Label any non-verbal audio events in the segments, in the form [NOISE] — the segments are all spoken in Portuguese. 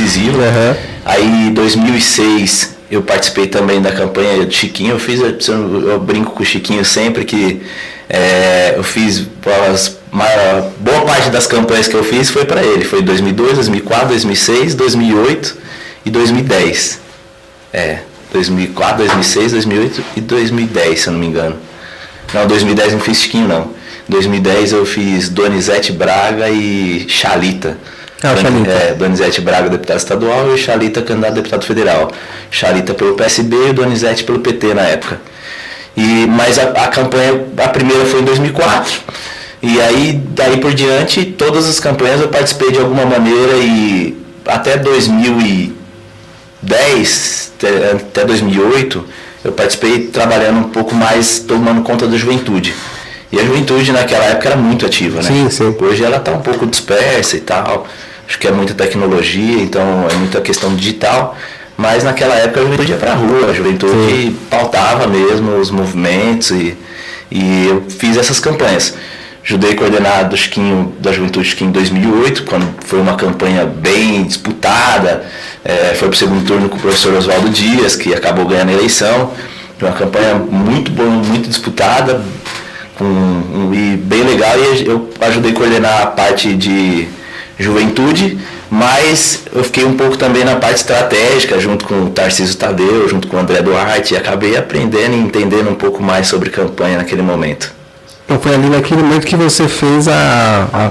decisivo. Uhum. Aí em 2006 eu participei também da campanha de Chiquinho. Eu fiz, eu, eu brinco com o Chiquinho sempre que é, eu fiz as, uma, boa parte das campanhas que eu fiz foi para ele. Foi 2002, 2004, 2006, 2008 e 2010. É, 2004, 2006, 2008 e 2010, se eu não me engano. Não, 2010 não fiz Chiquinho não. 2010 eu fiz Donizete Braga e Chalita. Ah. É, Donizete Braga, deputado estadual, e Chalita, candidato a deputado federal. Chalita pelo PSB e Donizete pelo PT na época. E, mas a, a campanha, a primeira foi em 2004. E aí, daí por diante, todas as campanhas eu participei de alguma maneira e até 2010, até, até 2008, eu participei trabalhando um pouco mais, tomando conta da juventude. E a juventude naquela época era muito ativa, né? Sim, sim. Hoje ela está um pouco dispersa e tal. Acho que é muita tecnologia, então é muita questão digital. Mas naquela época a juventude ia pra rua, a juventude Sim. pautava mesmo os movimentos e, e eu fiz essas campanhas. Ajudei coordenado do Chiquinho, da Juventude Chiquinho em 2008, quando foi uma campanha bem disputada. É, foi para o segundo turno com o professor Oswaldo Dias, que acabou ganhando a eleição. Foi uma campanha muito boa, muito disputada um, e bem legal. E eu ajudei a coordenar a parte de juventude, mas eu fiquei um pouco também na parte estratégica, junto com o Tarcísio Tadeu, junto com o André Duarte, e acabei aprendendo e entendendo um pouco mais sobre campanha naquele momento. Então foi ali naquele momento que você fez a, a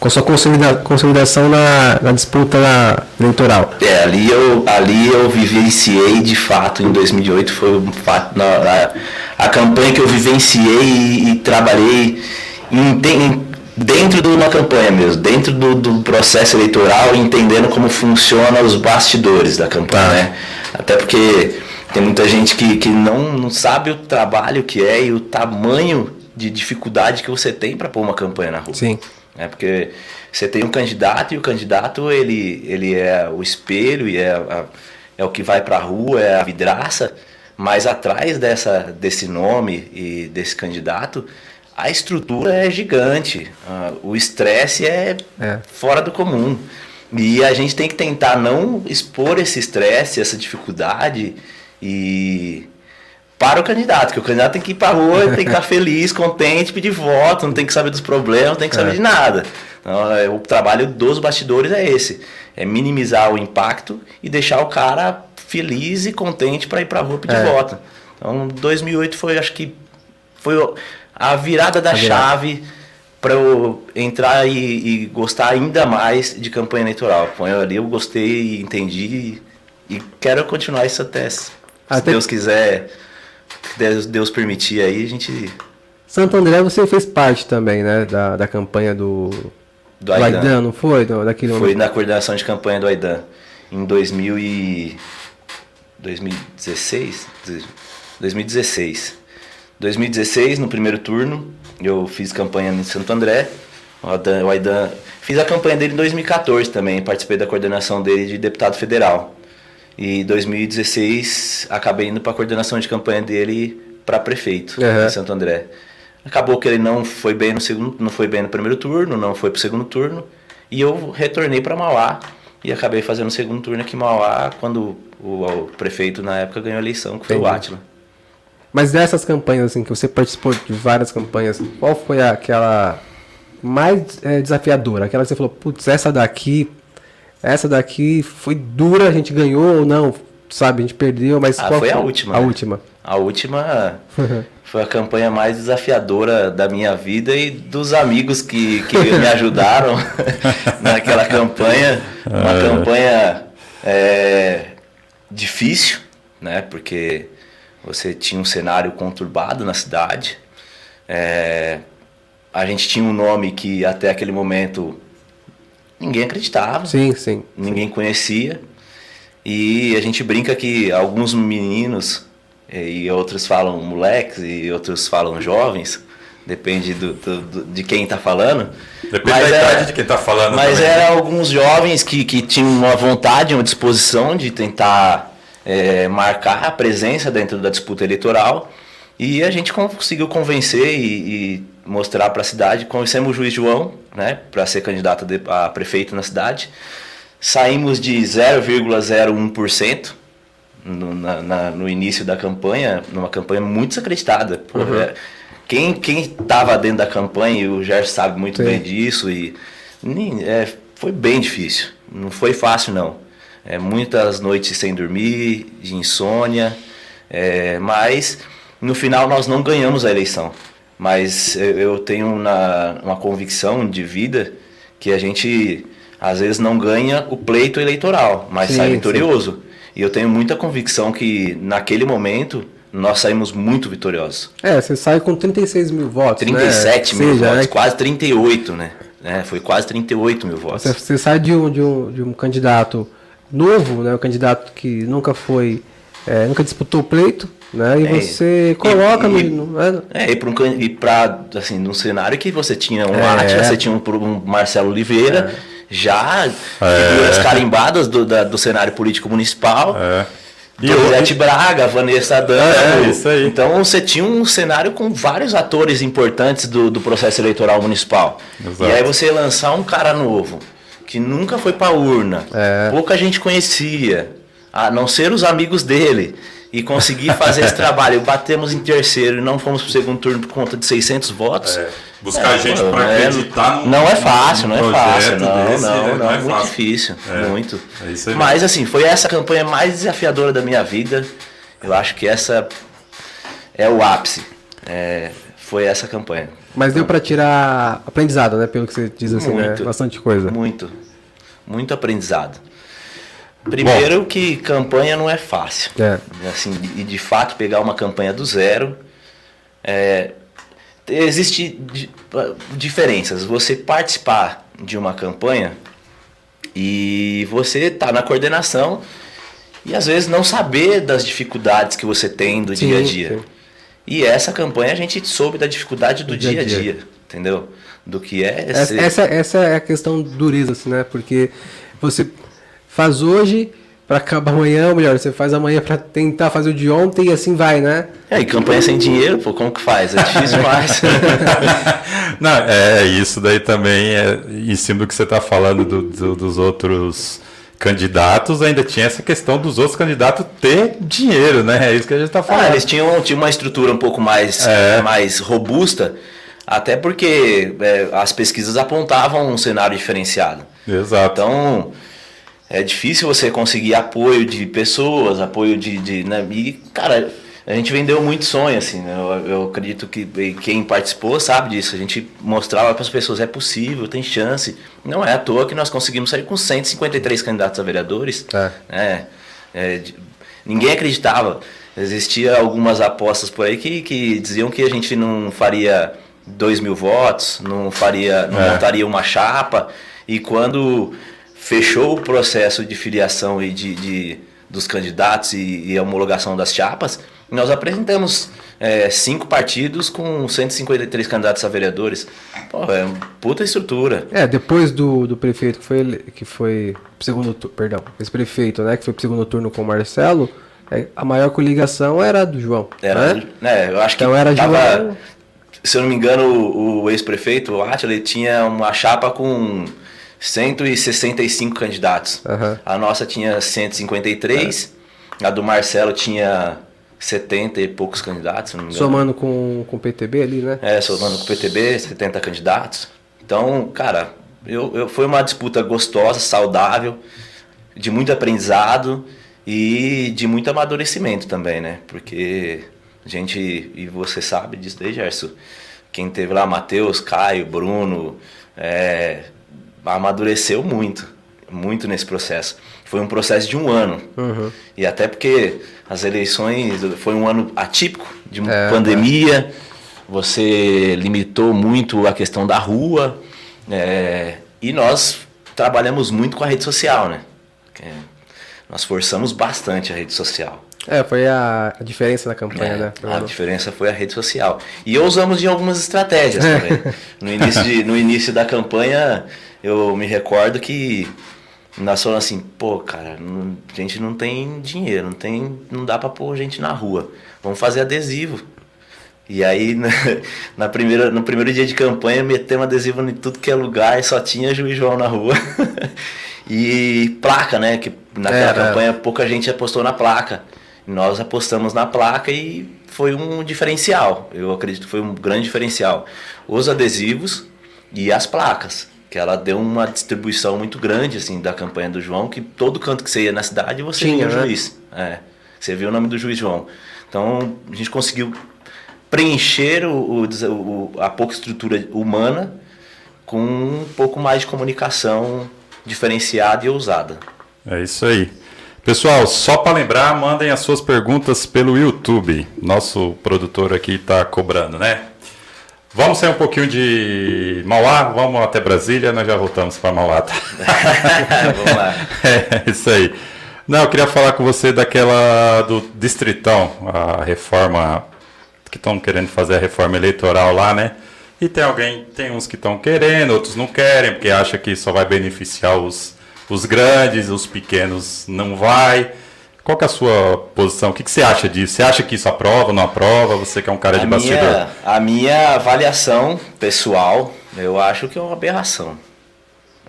com sua consolida, consolidação na, na disputa na, eleitoral. É, ali eu, ali eu vivenciei de fato em 2008, foi um fato, na, a, a campanha que eu vivenciei e, e trabalhei em, em, dentro de uma campanha mesmo, dentro do, do, processo eleitoral, entendendo como funciona os bastidores da campanha, né? Até porque tem muita gente que, que não, não sabe o trabalho que é e o tamanho de dificuldade que você tem para pôr uma campanha na rua. Sim. É porque você tem um candidato e o candidato ele, ele é o espelho e é, a- é o que vai para a rua, é a vidraça, mas atrás dessa, desse nome e desse candidato, a estrutura é gigante, ah, o estresse é, É. fora do comum. E a gente tem que tentar não expor esse estresse, essa dificuldade e para o candidato, que o candidato tem que ir para rua, [LAUGHS] tem que estar feliz, contente, pedir voto, não tem que saber dos problemas, não tem que saber É. de nada. Então, é, o trabalho dos bastidores é esse, é minimizar o impacto e deixar o cara feliz e contente para ir para rua pedir É. voto. Então, 2008 foi, acho que foi a virada da A virada. chave para eu entrar e, e gostar ainda mais de campanha eleitoral. Foi ali eu gostei e entendi e quero continuar isso até se Até- Deus quiser, Deus, Deus permitir aí, a gente Santo André você fez parte também, né? Da, da campanha do, do Aidan. Aidan, não foi? Do, daquele Foi na coordenação de campanha do Aidan em 2000 e 2016, 2016. 2016 no primeiro turno, eu fiz campanha em Santo André. O Aidan, o Aidan- fiz a campanha dele em 2014 também, participei da coordenação dele de deputado federal. E em 2016 acabei indo para a coordenação de campanha dele para prefeito Aham. em Santo André. Acabou que ele não foi bem no segundo, não foi bem no primeiro turno, não foi para o segundo turno, e eu retornei para Mauá e acabei fazendo o segundo turno aqui em Mauá quando o, o prefeito na época ganhou a eleição, que foi o Entendi. Átila. Mas dessas campanhas, assim, que você participou de várias campanhas, qual foi aquela mais eh, desafiadora? Aquela que você falou, putz, essa daqui, essa daqui foi dura, a gente ganhou ou não, sabe? A gente perdeu, mas Ah, qual foi a última, A né? última. A última [LAUGHS] foi a campanha mais desafiadora da minha vida e dos amigos que, que me ajudaram [LAUGHS] naquela campanha. Uma É. campanha é, difícil, né? Porque você tinha um cenário conturbado na cidade. É, a gente tinha um nome que até aquele momento ninguém acreditava Sim, sim. ninguém conhecia. E a gente brinca que alguns meninos, eh, e outros falam moleques, e outros falam jovens, depende do, do- do- de quem está falando. Depende Mas da era- idade de quem tá falando Mas também. eram alguns jovens que, que tinham uma vontade, uma disposição de tentar eh, marcar a presença dentro da disputa eleitoral. E a gente conseguiu convencer e, e mostrar para a cidade. Convencemos o juiz João, né, para ser candidato de- a prefeito na cidade. saímos de 0,01% no, na, na, no início da campanha, numa campanha muito desacreditada. Pô, Uhum. é, quem quem estava dentro da campanha, e o Gerson sabe muito Sim. bem disso, e é, foi bem difícil. Não foi fácil, não. É, muitas noites sem dormir, de insônia, é, mas no final nós não ganhamos a eleição. Mas eu, tenho na, uma convicção de vida que a gente às vezes não ganha o pleito eleitoral, mas Sim, sai sim. vitorioso. E eu tenho muita convicção que naquele momento nós saímos muito vitoriosos. É, você sai com 36 mil votos. 37 né? mil Seja, votos, né? quase 38, né? É, foi quase 38 mil votos. Você, você sai de um, de, um, de um candidato novo, né? Um candidato que nunca foi. é, nunca disputou o pleito, né? E É, você e- coloca e- no. né? É, e para um, e pra, assim, num cenário que você tinha um É. Átila, você tinha um, um Marcelo Oliveira, já figuras carimbadas do, da- do cenário político municipal. É. E Donizete Braga, Vanessa Adamo. É, isso aí. Então você tinha um cenário com vários atores importantes do, do processo eleitoral municipal. Exato. E aí você lançar um cara novo, que nunca foi pra urna, É. pouca gente conhecia, a não ser os amigos dele, e conseguir fazer esse [LAUGHS] trabalho. Batemos em terceiro e não fomos pro segundo turno por conta de 600 votos. É, buscar É, gente pô, para é, acreditar num- Não é fácil, não é fácil. Não, desse, não, né? não, é muito fácil. difícil. É, Muito. é isso aí Mas assim, foi essa campanha mais desafiadora da minha vida. Eu acho que essa é o ápice. É, foi essa campanha. Mas deu pra tirar aprendizado, né? Pelo que você diz assim, né? Muito. Bastante coisa. Muito. Muito aprendizado. Primeiro que campanha não é fácil. É. Assim, e de fato pegar uma campanha do zero. É, existe di- diferenças. Você participar de uma campanha e você tá na coordenação e às vezes não saber das dificuldades que você tem do Sim, dia a dia. sim. E essa campanha a gente soube da dificuldade do Do dia dia a dia. dia, entendeu? Do que é Essa, ser- essa, essa é a questão dureza, assim, né? Porque você faz hoje pra acabar amanhã, ou melhor, você faz amanhã pra tentar fazer o de ontem e assim vai, né? É, e campanha sem dinheiro, pô, como que faz? É difícil [LAUGHS] demais. Não, é isso daí também é em cima do que você está falando do- do- dos outros candidatos, ainda tinha essa questão dos outros candidatos ter dinheiro, né? É isso que a gente está ah, falando. eles tinham, tinham uma estrutura um pouco mais, É. mais robusta, até porque é, as pesquisas apontavam um cenário diferenciado. Exato. Então, é difícil você conseguir apoio de pessoas, apoio de. de né? E, cara, a gente vendeu muito sonho, assim, né? Eu, eu acredito que quem participou sabe disso. A gente mostrava para as pessoas: é possível, tem chance. Não é à toa que nós conseguimos sair com 153 candidatos a vereadores. É. né? É, de- ninguém acreditava. Existia algumas apostas por aí que, que diziam que a gente não faria 2 mil votos, não faria, não É. montaria uma chapa. E quando fechou o processo de filiação e de, de- dos candidatos e, e a homologação das chapas, nós apresentamos é, cinco partidos com 153 candidatos a vereadores. Pô, é uma puta estrutura. É, depois do, do prefeito que foi, que foi segundo turno, perdão, esse prefeito, né, que foi pro segundo turno com o Marcelo, é, a maior coligação era a do João. Era, né? né? Eu acho que Então era tava, João- se eu não me engano, o, o ex-prefeito, o Atila, ele tinha uma chapa com 165 candidatos. Aham. A nossa tinha 153, a do Marcelo tinha 70 e poucos candidatos, se não me engano. Somando com, com o PTB ali, né? É, somando com o PTB, 70 candidatos. Então, cara, eu, eu, foi uma disputa gostosa, saudável, de muito aprendizado e de muito amadurecimento também, né? Porque a gente, e você sabe disso daí, Gerson, quem teve lá, Matheus, Caio, Bruno, é, amadureceu muito, muito nesse processo. Foi um processo de um ano. Uhum. E até porque as eleições foi um ano atípico, de É, pandemia, você limitou muito a questão da rua, é, e nós trabalhamos muito com a rede social, né? Que nós forçamos bastante a rede social. É, foi a, a diferença da campanha, É, né? a diferença foi a rede social. E usamos de algumas estratégias também. [LAUGHS] No início, de- no início da campanha, eu me recordo que nós falamos assim, pô, cara, não- a gente não tem dinheiro, não, tem, não dá pra pôr gente na rua. Vamos fazer adesivo. E aí, [LAUGHS] na, na primeira, no primeiro dia de campanha, metemos adesivo em tudo que é lugar e só tinha Juiz João na rua. [LAUGHS] e placa, né? Que naquela É, é. campanha pouca gente apostou na placa. Nós apostamos na placa e foi um diferencial. Eu acredito que foi um grande diferencial. Os adesivos e as placas, que ela deu uma distribuição muito grande assim da campanha do João, que todo canto que você ia na cidade você Tinha, via o né? juiz. É, você viu o nome do juiz João. Então a gente conseguiu preencher o, o- a pouca estrutura humana com um pouco mais de comunicação diferenciada e ousada. É isso aí. Pessoal, só para lembrar, mandem as suas perguntas pelo YouTube. Nosso produtor aqui está cobrando, né? Vamos sair um pouquinho de Mauá, vamos até Brasília, nós já voltamos para Mauá. tá? [LAUGHS] Vamos lá. [LAUGHS] É, isso aí. Não, eu queria falar com você daquela do Distritão, a reforma que estão querendo fazer a reforma eleitoral lá, né? E tem alguém, tem uns que estão querendo, outros não querem, porque acha que só vai beneficiar os, os grandes, os pequenos não vai. Qual é a sua posição? O que, que você acha disso? Você acha que isso aprova, não aprova? Você que é um cara de A bastidor. minha, a minha avaliação pessoal, eu acho que é uma aberração.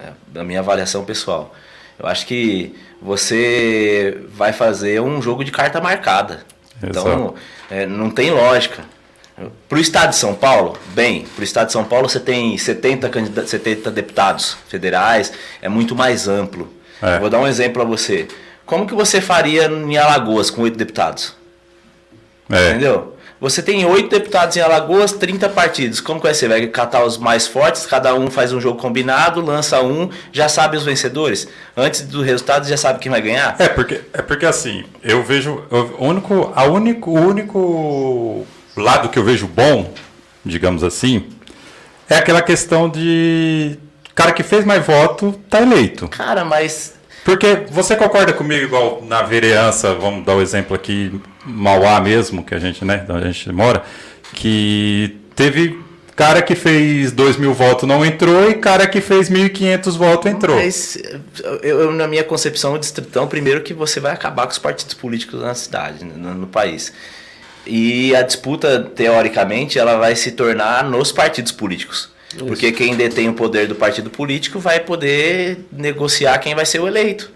É, a minha avaliação pessoal. Eu acho que você vai fazer um jogo de carta marcada. Então, Exato. é, não tem lógica. Para o estado de São Paulo, bem, para o estado de São Paulo você tem 70, candida- 70 deputados federais, é muito mais amplo. É. Vou dar um exemplo a você. Como que você faria em Alagoas com oito deputados? É, Entendeu? Você tem oito deputados em Alagoas, 30 partidos. Como que vai ser? Vai catar os mais fortes, cada um faz um jogo combinado, lança um, já sabe os vencedores. Antes do resultado, já sabe quem vai ganhar. É porque, é porque assim, eu vejo. o, único, a único, o único lado que eu vejo bom, digamos assim, é aquela questão de. O cara que fez mais voto tá eleito. Cara, mas Porque você concorda comigo, igual na vereança, vamos dar o exemplo aqui, Mauá mesmo, que a gente, né, onde a gente mora, que teve cara que fez 2 mil votos não entrou e cara que fez 1.500 votos entrou. Mas eu, na minha concepção, o distritão, primeiro que você vai acabar com os partidos políticos na cidade, no, no país. E a disputa, teoricamente, ela vai se tornar nos partidos políticos. Porque quem detém o poder do partido político vai poder negociar quem vai ser o eleito.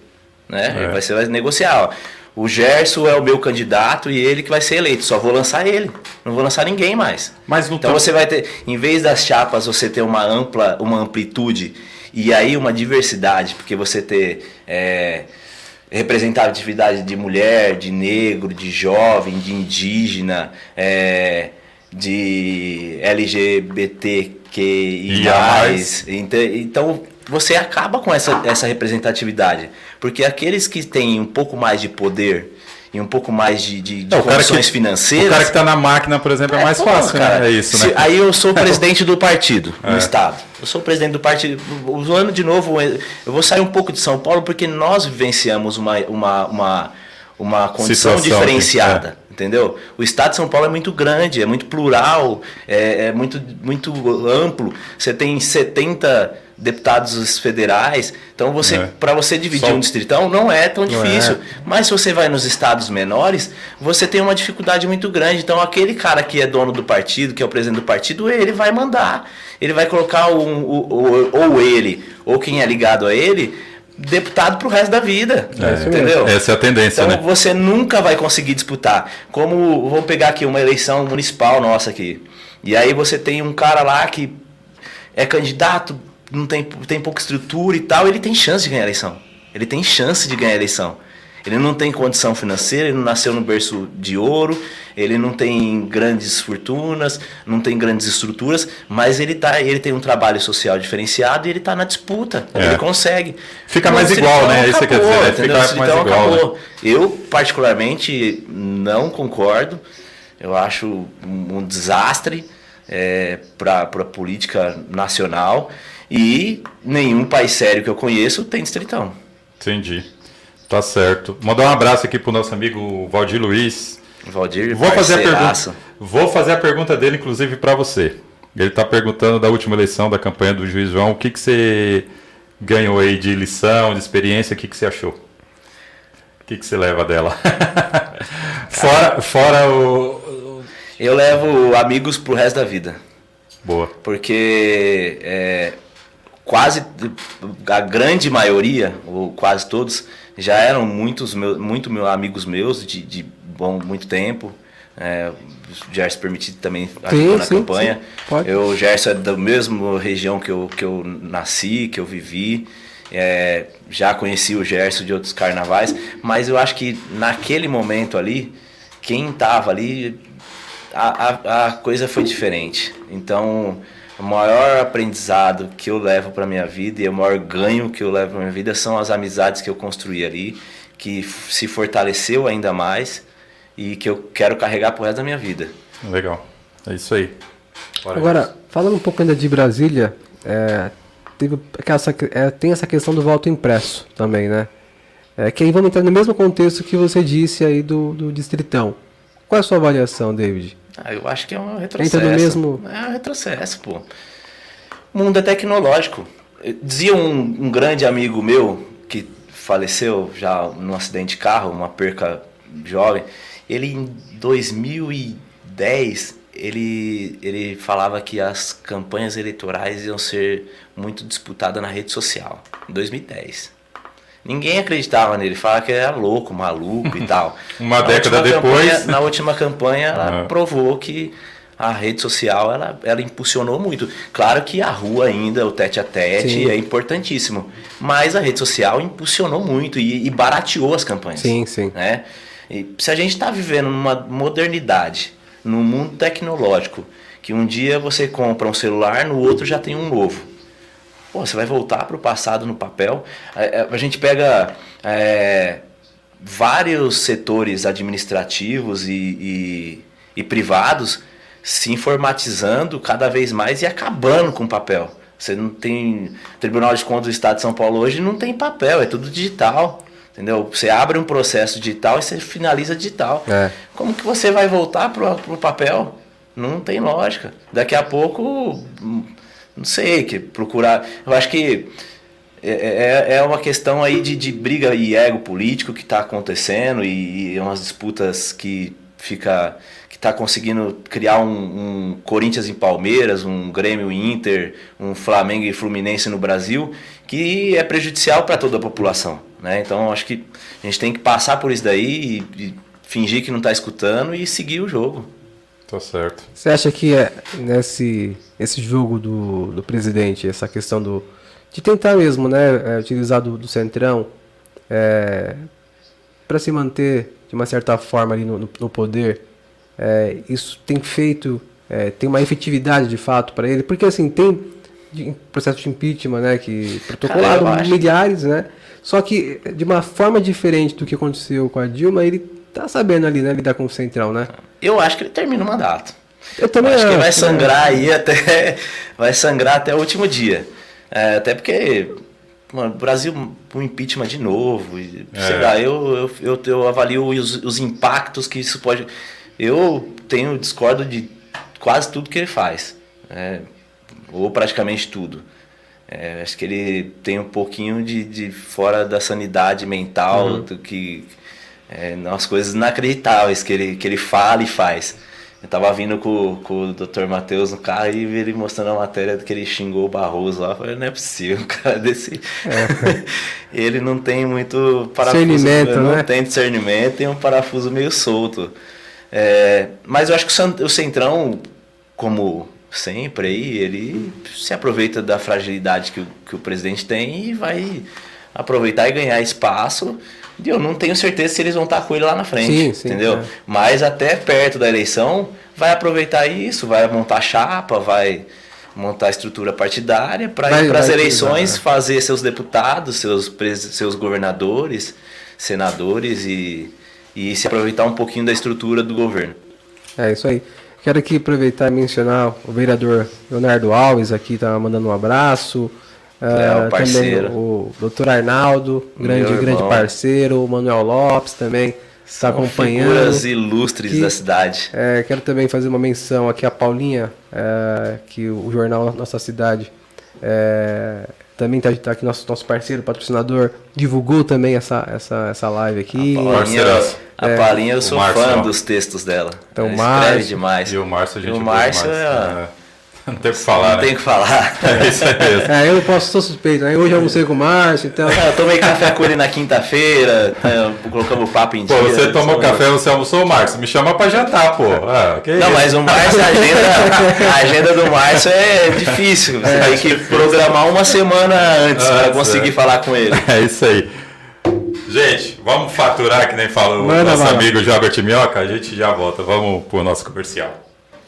Né? É. Vai, ser, vai negociar. Ó, o Gerson é o meu candidato e ele que vai ser eleito. Só vou lançar ele. Não vou lançar ninguém mais. Mas Então você vai ter, em vez das chapas, você ter uma ampla, uma amplitude e aí uma diversidade, porque você ter é, representatividade de mulher, de negro, de jovem, de indígena, é, de LGBTQI+. E a mais. Então, então você acaba com essa, essa representatividade, porque aqueles que têm um pouco mais de poder e um pouco mais de, de, de É, condições que- financeiras... O cara que tá na máquina, por exemplo, é, mais pô, fácil, cara. né? É isso, Se- né? Aí eu sou o [LAUGHS] presidente do partido no É. estado. Eu sou o presidente do partido. Usando de novo, eu vou sair um pouco de São Paulo porque nós vivenciamos uma, uma, uma, uma condição Situação diferenciada. Entendeu? O estado de São Paulo é muito grande, é muito plural, é, é muito, muito amplo. Você tem 70 deputados federais. Então você, É. para você dividir Só- um distritão não é tão Não difícil. é. Mas se você vai nos estados menores, você tem uma dificuldade muito grande. Então, aquele cara que é dono do partido, que é o presidente do partido, ele vai mandar. Ele vai colocar um, o- o- ou ele, ou quem é ligado a ele, deputado pro resto da vida. É, entendeu? Essa é a tendência, Então né? você nunca vai conseguir disputar. Como vamos pegar aqui uma eleição municipal nossa aqui. E aí você tem um cara lá que é candidato, não tem, tem pouca estrutura e tal, ele tem chance de ganhar a eleição. Ele tem chance de ganhar a eleição. Ele não tem condição financeira, ele não nasceu no berço de ouro, ele não tem grandes fortunas, não tem grandes estruturas, mas ele, tá, ele tem um trabalho social diferenciado e ele está na disputa. É. Ele consegue. Fica No mais igual, Distritão né? Isso que quer acabou, dizer, né? Fica mais igual, né? acabou. Eu, particularmente, não concordo. Eu acho um, um desastre para a política nacional e nenhum país sério que eu conheço tem distritão. Entendi. Tá certo. Mandar um abraço aqui pro nosso amigo Valdir Luiz. Valdir, Vou fazer a pergunta. Vou fazer a pergunta dele, inclusive, para você. Ele está perguntando da última eleição da campanha do juiz João. O que, que você ganhou aí de lição, de experiência? O que, que você achou? O que, que você leva dela? [LAUGHS] fora, fora o. Eu levo amigos pro resto da vida. Boa. Porque é, quase a grande maioria, ou quase todos, já eram muitos meus, muito meus amigos meus de, de bom muito tempo. É, Gerson permitido também ajudou na sim, campanha. Sim, eu, o Gerson é da mesma região que eu, que eu nasci, que eu vivi. É, já conheci o Gerson de outros carnavais, mas eu acho que naquele momento ali, quem estava ali, a, a, a coisa foi diferente. Então, o maior aprendizado que eu levo para minha vida e o maior ganho que eu levo para minha vida são as amizades que eu construí ali, que se fortaleceu ainda mais e que eu quero carregar pro resto da minha vida. Legal, é isso aí. Bora Agora, falando um pouco ainda de Brasília, é, teve essa, é, tem essa questão do voto impresso também, né? É, que aí vamos entrar no mesmo contexto que você disse aí do, do Distritão. Qual é a sua avaliação, David? Ah, eu acho que é um retrocesso. Entra no mesmo... É um retrocesso, pô. O mundo é tecnológico. Dizia um, um grande amigo meu que faleceu já num acidente de carro, uma perca jovem. Ele em 2010 ele, ele falava que as campanhas eleitorais iam ser muito disputadas na rede social. Em 2010. Ninguém acreditava nele, falava que ele era louco, maluco e tal. [LAUGHS] Uma na década depois. Campanha, na última campanha, ela ah. provou que a rede social ela, ela impulsionou muito. Claro que a rua ainda, o tete a tete, sim. é importantíssimo. Mas a rede social impulsionou muito e, e barateou as campanhas. Sim, sim. Né? E se a gente está vivendo numa modernidade, num mundo tecnológico, que um dia você compra um celular, no outro já tem um novo Pô, você vai voltar para o passado no papel. A, é, é, a gente pega é, vários setores administrativos e, e, e privados se informatizando cada vez mais e acabando com o papel. Você não tem. Tribunal de Contas do Estado de São Paulo hoje não tem papel, é tudo digital. Entendeu? Você abre um processo digital e você finaliza digital. É. Como que você vai voltar para o papel? Não tem lógica. Daqui a pouco não sei, que procurar. Eu acho que é, é, é, é uma questão aí de, de briga e ego político que está acontecendo e, e é umas disputas que fica que está conseguindo criar um, um, Corinthians em Palmeiras, um Grêmio Inter, um Flamengo e Fluminense no Brasil, que é prejudicial para toda a população. Né? Então acho que a gente tem que passar por isso daí e, e fingir que não está escutando e seguir o jogo. Tá certo. Você acha que é nesse esse jogo do, do presidente, essa questão do de tentar mesmo, né, é, utilizar do, do centrão é, para se manter de uma certa forma ali no, no, no poder, é, isso tem feito, é, tem uma efetividade de fato para ele, porque assim tem processo de impeachment, né, que protocolado milhares, né, só que de uma forma diferente do que aconteceu com a Dilma, ele tá sabendo ali, né, lidar com o centrão, né? Eu acho que ele termina o mandato. Eu também acho, acho que vai sangrar aí até [LAUGHS] vai sangrar até o último dia. É, até porque mano, o Brasil um impeachment de novo, e, é. sei lá, eu, eu, eu, eu avalio os, os, impactos que isso pode. Eu tenho discordo de quase tudo que ele faz, é, ou praticamente tudo. É, acho que ele tem um pouquinho de, de fora da sanidade mental uhum. do que é, umas coisas inacreditáveis que ele, que ele fala e faz. Eu tava vindo com, com o Dr. Matheus no carro e ele mostrando a matéria que ele xingou o Barroso lá. Eu falei, não é possível, [LAUGHS] um cara desse. É. [LAUGHS] ele não tem muito parafuso. Discernimento, não né? tem discernimento tem um parafuso meio solto. É, mas eu acho que o Centrão, como sempre aí, ele se aproveita da fragilidade que o, que o presidente tem e vai aproveitar e ganhar espaço eu não tenho certeza se eles vão estar com ele lá na frente, sim, sim, entendeu? É. Mas até perto da eleição, vai aproveitar isso, vai montar chapa, vai montar estrutura partidária para ir para as eleições, fazer seus deputados, seus, seus governadores, senadores e, e se aproveitar um pouquinho da estrutura do governo. É isso aí. Quero aqui aproveitar e mencionar o vereador Leonardo Alves aqui, tá mandando um abraço. É, parceiro. o doutor Arnaldo, grande, grande parceiro, o Manuel Lopes também está acompanhando. Figuras ilustres que, da cidade. É, quero também fazer uma menção aqui a Paulinha, é, que o jornal Nossa Cidade é, também está tá aqui, nosso, nosso parceiro, patrocinador, divulgou também essa, essa, essa live aqui. A Paulinha, a é, Paulinha eu sou fã dos textos dela. Então, Ela Márcio, demais. E o Márcio, a gente o Márcio é, Não tem o que falar, Não né? tem o que falar. [LAUGHS] É isso aí mesmo. É, eu não posso, sou suspeito, né? Hoje eu almocei com o Márcio, então. É, eu tomei café com ele na quinta-feira, né, colocamos o papo em Pô, dia. você tomou Só- café, você almoçou, Marcos. Me chama pra jantar, pô. Ah, que Não, isso? mas o Márcio, a agenda, a agenda do Márcio é difícil. Você tem que programar uma semana antes para Antes, conseguir é. falar com ele. É isso aí. Gente, vamos faturar, que nem falou o nosso bala. amigo Jobert Minhoca. A gente já volta. Vamos pro nosso comercial.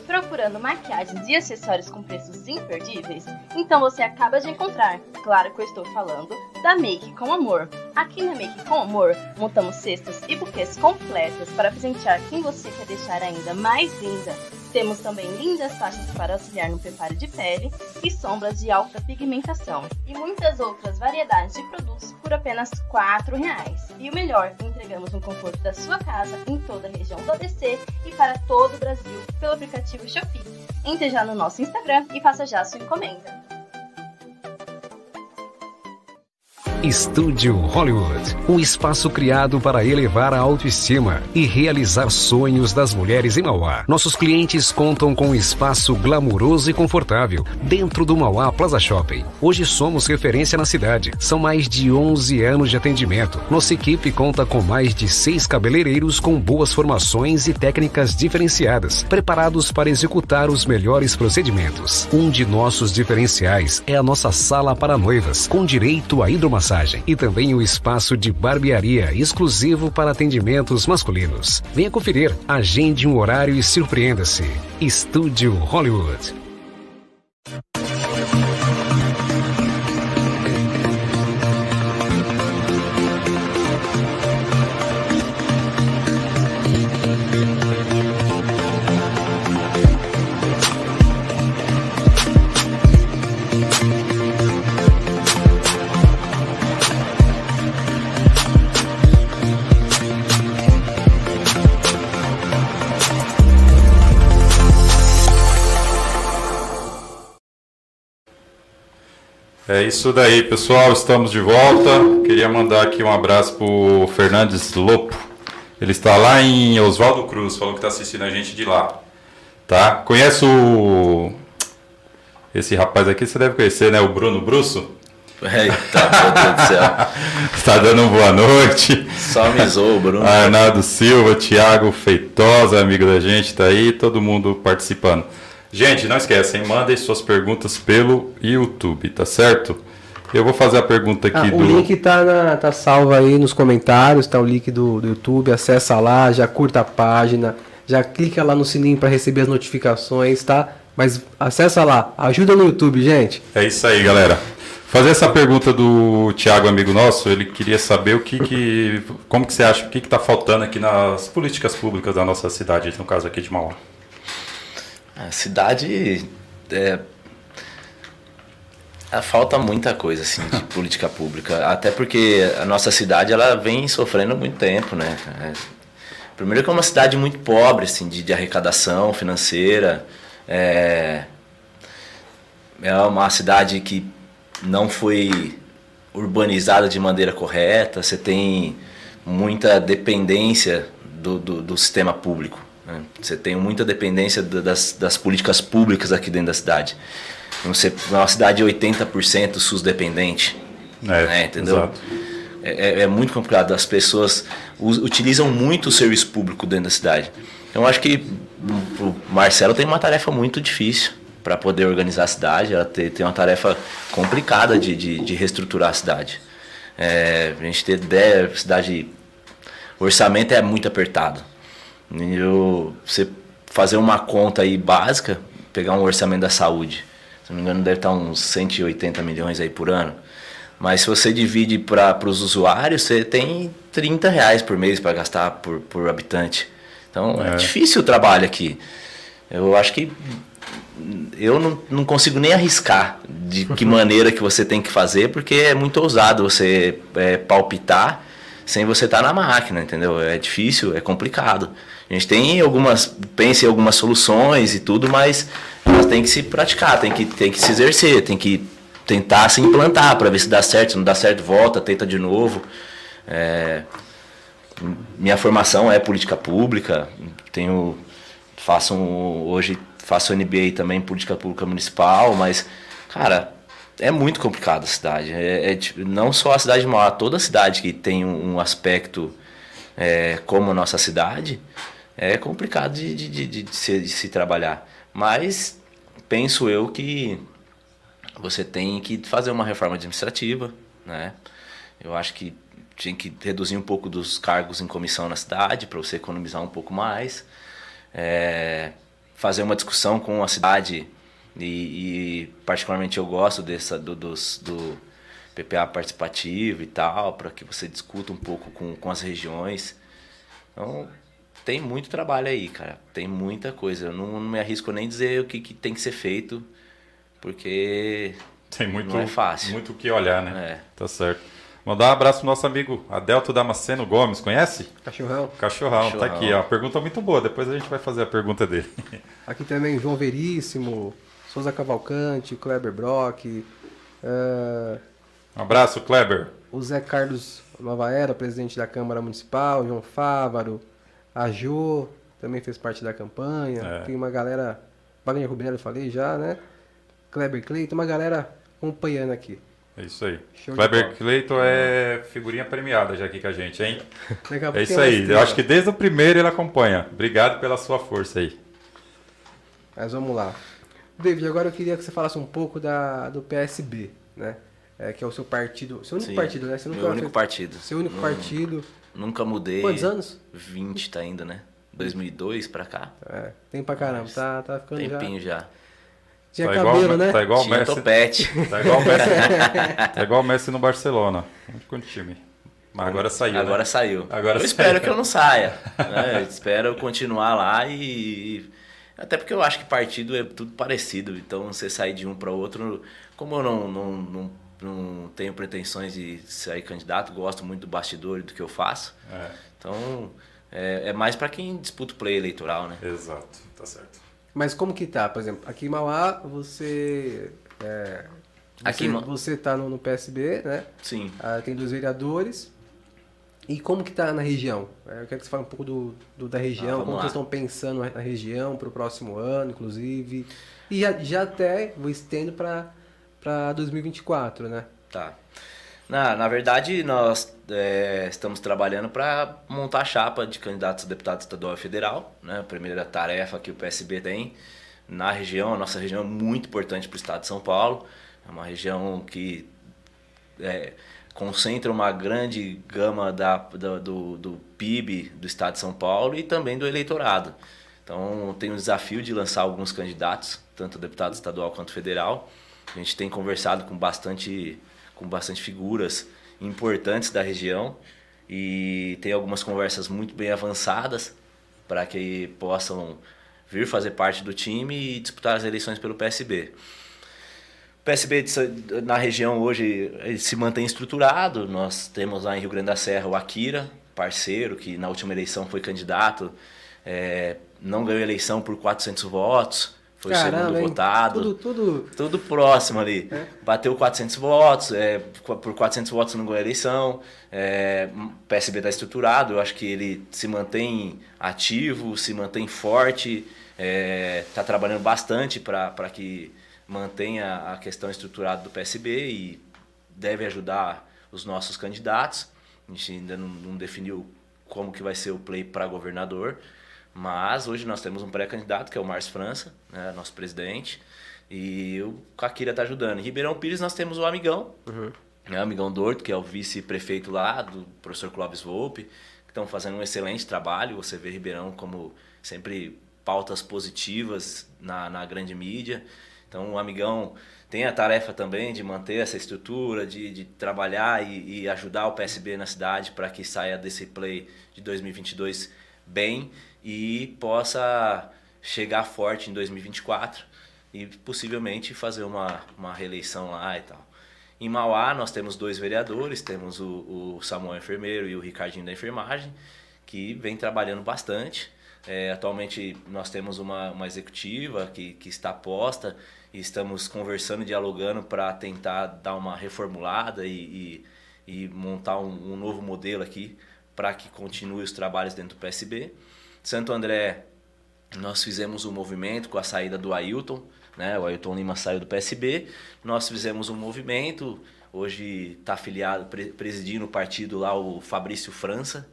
Procurando maquiagens e acessórios com preços imperdíveis? Então você acaba de encontrar, claro que eu estou falando, da Make com Amor. Aqui na Make com Amor, montamos cestas e buquês completas para presentear quem você quer deixar ainda mais linda. Temos também lindas faixas para auxiliar no preparo de pele e sombras de alta pigmentação. E muitas outras variedades de produtos por apenas 4 reais. E o melhor, entregamos no conforto da sua casa em toda a região do ABC e para todo o Brasil pelo aplicativo Shopee. Entre já no nosso Instagram e faça já sua encomenda. Estúdio Hollywood, um espaço criado para elevar a autoestima e realizar sonhos das mulheres em Mauá. Nossos clientes contam com um espaço glamuroso e confortável dentro do Mauá Plaza Shopping. Hoje somos referência na cidade. São mais de 11 anos de atendimento. Nossa equipe conta com mais de seis cabeleireiros com boas formações e técnicas diferenciadas, preparados para executar os melhores procedimentos. Um de nossos diferenciais é a nossa sala para noivas, com direito à hidromassagem e também o espaço de barbearia exclusivo para atendimentos masculinos. Venha conferir, agende um horário e surpreenda-se. Estúdio Hollywood. É isso daí, pessoal. Estamos de volta. Queria mandar aqui um abraço pro Fernandes Lopo. Ele está lá em Oswaldo Cruz, falou que está assistindo a gente de lá. Tá? Conhece o. Esse rapaz aqui você deve conhecer, né? O Bruno Brusso. Eita, meu Deus do céu. Está [LAUGHS] dando uma boa noite. Zoou, Bruno. Arnaldo Silva, Thiago Feitosa, amigo da gente, tá aí, todo mundo participando. Gente, não esquecem, mandem suas perguntas pelo YouTube, tá certo? Eu vou fazer a pergunta aqui Ah, o do. link tá, na, tá salvo aí nos comentários, tá o link do, do YouTube, acessa lá, já curta a página, já clica lá no sininho para receber as notificações, tá? Mas acessa lá, ajuda no YouTube, gente. É isso aí, galera. Fazer essa pergunta do Thiago, amigo nosso, ele queria saber o que, que como que você acha, o que está faltando aqui nas políticas públicas da nossa cidade, no caso aqui de Mauá. A cidade é, falta muita coisa assim de [LAUGHS] política pública, até porque a nossa cidade ela vem sofrendo muito tempo, né? É, primeiro que é uma cidade muito pobre assim de, de arrecadação financeira, é, é uma cidade que não foi urbanizada de maneira correta, você tem muita dependência do, do, do sistema público. Né? Você tem muita dependência da- das, das políticas públicas aqui dentro da cidade. Então, Você é uma cidade 80% SUS dependente. É, né, entendeu? exato. É, é- é muito complicado. As pessoas us- utilizam muito o serviço público dentro da cidade. Então, eu acho que o Marcelo tem uma tarefa muito difícil para poder organizar a cidade. Ela tem, tem uma tarefa complicada de, de, de reestruturar a cidade. É, a gente ter ideia, a cidade, o orçamento é muito apertado. Eu, você fazer uma conta aí básica, pegar um orçamento da saúde, se não me engano deve estar uns 180 milhões aí por ano. Mas se você divide para os usuários, você tem 30 reais por mês para gastar por, por habitante. Então é. É. difícil o trabalho aqui. Eu acho que eu não, não consigo nem arriscar de que [LAUGHS] maneira que você tem que fazer, porque é muito ousado você é, palpitar sem você estar na máquina, entendeu? É difícil, é complicado. A gente tem algumas, pensa em algumas soluções e tudo, mas elas que se praticar, tem que, tem que se exercer, tem que tentar se implantar para ver se dá certo, se não dá certo, volta, tenta de novo. É, minha formação é política pública, tenho faço um, hoje faço MBA também política pública municipal, mas cara, é muito complicado a cidade. É, é não só a cidade de Mauá, toda cidade que tem um, um aspecto é, como a nossa cidade, é complicado de, de, de, de, se, de se trabalhar. Mas penso eu que você tem que fazer uma reforma administrativa, né? Eu acho que tinha que reduzir um pouco dos cargos em comissão na cidade para você economizar um pouco mais. É, fazer uma discussão com a cidade e, e particularmente eu gosto dessa do, dos, do PPA participativo e tal, para que você discuta um pouco com, com as regiões. Então, tem muito trabalho aí, cara. Tem muita coisa. Eu não, não me arrisco nem dizer o que, que tem que ser feito, porque tem muito, não é fácil. Muito o que olhar, né? É. Tá certo. Mandar um abraço pro nosso amigo Adelto Damasceno Gomes, conhece? Cachorrão. Cachorrão, tá Cachorrão. aqui, ó. Pergunta muito boa, depois a gente vai fazer a pergunta dele. [LAUGHS] Aqui também João Veríssimo, Souza Cavalcante, Kleber Brock, eh, Um abraço, Kleber. o Zé Carlos Nova Era, presidente da Câmara Municipal, João Fávaro, a Jo também fez parte da campanha. É. Tem uma galera, Wagner Rubinelli eu falei já, né? Kleber Clay, tem uma galera acompanhando aqui. É isso aí. Show Kleber. Cleiton é figurinha premiada já aqui com a gente, hein? É isso aí. Eu acho que desde o primeiro ele acompanha. Obrigado pela sua força aí. Mas vamos lá. David, agora eu queria que você falasse um pouco da, do PSB, né? É, que é o seu partido. Seu único Sim, partido, né? Você nunca meu único partido. Seu único partido. Nunca mudei. Quantos anos? 20 tá ainda, né? 2002 pra cá. É, tem pra caramba. Tá, tá ficando já. Tempinho já. Tinha Tá cabelo, igual, né? Tá igual o Tinha Messi. topete. Tá igual o Messi. [LAUGHS] tá igual o Messi no Barcelona. Com o time. Mas agora saiu. Agora né? saiu. Agora eu saiu. espero que eu não saia. né? Eu espero continuar lá e. Até porque eu acho que partido é tudo parecido. Então você sair de um para outro. Como eu não, não, não, não tenho pretensões de sair candidato, gosto muito do bastidor e do que eu faço. É, Então é, é mais para quem disputa o play eleitoral, né? exato. Tá certo. Mas como que tá? Por exemplo, aqui em Mauá, você. É, Aqui você, em Ma- você tá no, no PSB, né? Sim. Ah, tem dois vereadores. E como que tá na região? É, eu quero que você fale um pouco do, do- da região, Ah, como lá. vocês estão pensando na região para o próximo ano, inclusive. E já, já até vou estendo para 2024, né? Tá. Na, na verdade, nós é, estamos trabalhando para montar a chapa de candidatos a deputado estadual e federal. Né? A primeira tarefa que o PSB tem na região. A nossa região é muito importante para o estado de São Paulo. É uma região que é, concentra uma grande gama da, da- do, do PIB do estado de São Paulo e também do eleitorado. Então, tem o desafio de lançar alguns candidatos, tanto deputado estadual quanto federal. A gente tem conversado com bastante, com bastante figuras importantes da região e tem algumas conversas muito bem avançadas para que possam vir fazer parte do time e disputar as eleições pelo PSB. O PSB na região hoje se mantém estruturado. Nós temos lá em Rio Grande da Serra o Akira, parceiro, que na última eleição foi candidato, é, não ganhou eleição por 400 votos, foi o segundo hein? votado. Tudo, tudo. Tudo próximo ali. É. Bateu 400 votos, é, por 400 votos não ganhou a eleição. É, o PSB está estruturado, eu acho que ele se mantém ativo, se mantém forte, está trabalhando bastante para que mantenha a questão estruturada do PSB e deve ajudar os nossos candidatos. A gente ainda não, não definiu como que vai ser o play para governador, mas hoje nós temos um pré-candidato que é o Márcio França, né, nosso presidente, e o Kakira está ajudando. Em Ribeirão Pires nós temos o Amigão, né, o Amigão Dorto, que é o vice-prefeito lá, do professor Clóvis Volpe, que estão fazendo um excelente trabalho. Você vê Ribeirão como sempre pautas positivas na, na grande mídia. Então o Amigão tem a tarefa também de manter essa estrutura, de, de trabalhar e, e ajudar o PSB na cidade para que saia desse play de 2022 bem e possa chegar forte em 2024 e possivelmente fazer uma, uma reeleição lá e tal. Em Mauá nós temos dois vereadores, temos o, o Samuel Enfermeiro e o Ricardinho da Enfermagem, que vem trabalhando bastante. É, atualmente nós temos uma, uma executiva que, que está posta e estamos conversando e dialogando para tentar dar uma reformulada e, e, e montar um, um novo modelo aqui para que continue os trabalhos dentro do PSB. Santo André nós fizemos um movimento com a saída do Ailton, né? O Ailton Lima saiu do PSB, nós fizemos um movimento, hoje está afiliado, presidindo o partido lá o Fabrício França,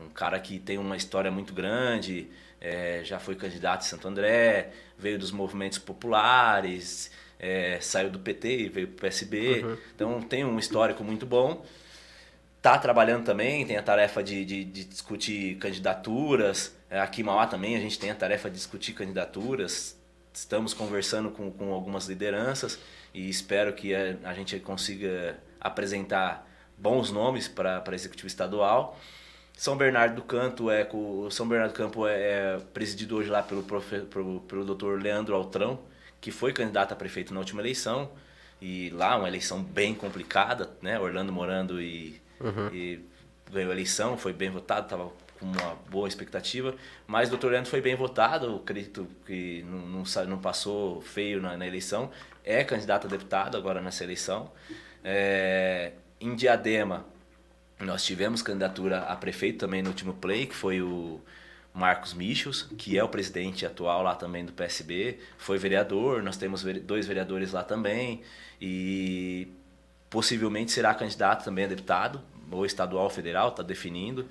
um cara que tem uma história muito grande, é, já foi candidato em Santo André, veio dos movimentos populares, é, saiu do PT e veio para o PSB, uhum. então tem um histórico muito bom. Está trabalhando também, tem a tarefa de, de, de discutir candidaturas. É, aqui em Mauá também a gente tem a tarefa de discutir candidaturas. Estamos conversando com, com algumas lideranças e espero que a, a gente consiga apresentar bons nomes para executivo estadual. São Bernardo do Canto é São Bernardo do Campo é, é presidido hoje lá pelo profe, pelo, pelo Dr. Leandro Altrão, que foi candidato a prefeito na última eleição e lá uma eleição bem complicada, né? Orlando Morando e, uhum. e ganhou a eleição, foi bem votado, estava com uma boa expectativa, mas o Dr. Leandro foi bem votado, acredito que não, não, não passou feio na, na, eleição, é candidato a deputado agora nessa eleição. É, em Diadema, nós tivemos candidatura a prefeito também no último play, que foi o Marcos Michels, que é o presidente atual lá também do PSB, foi vereador, nós temos dois vereadores lá também, e possivelmente será candidato também a deputado, ou estadual ou federal, está definindo.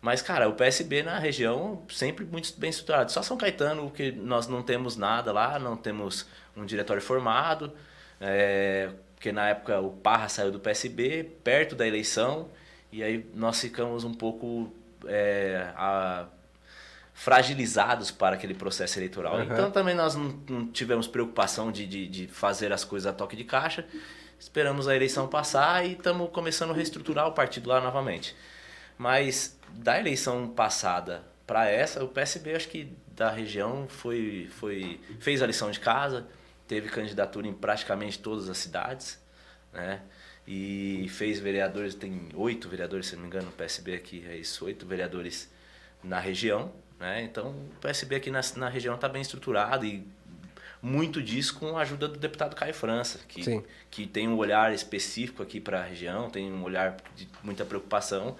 Mas, cara, o PSB na região sempre muito bem estruturado. Só São Caetano que nós não temos nada lá, não temos um diretório formado, é, porque na época o Parra saiu do PSB, perto da eleição, e aí nós ficamos um pouco é, a, fragilizados para aquele processo eleitoral. Uhum. Então também nós não, não tivemos preocupação de, de, de, fazer as coisas a toque de caixa. Esperamos a eleição passar e estamos começando a reestruturar o partido lá novamente. Mas da eleição passada para essa, o PSB acho que da região foi, foi fez a lição de casa, teve candidatura em praticamente todas as cidades, né? e fez vereadores, tem oito vereadores, se não me engano, no PSB aqui, é isso, oito vereadores na região, né? Então o PSB aqui na, na região está bem estruturado e muito disso com a ajuda do deputado Caio França, que, que tem um olhar específico aqui para a região, tem um olhar de muita preocupação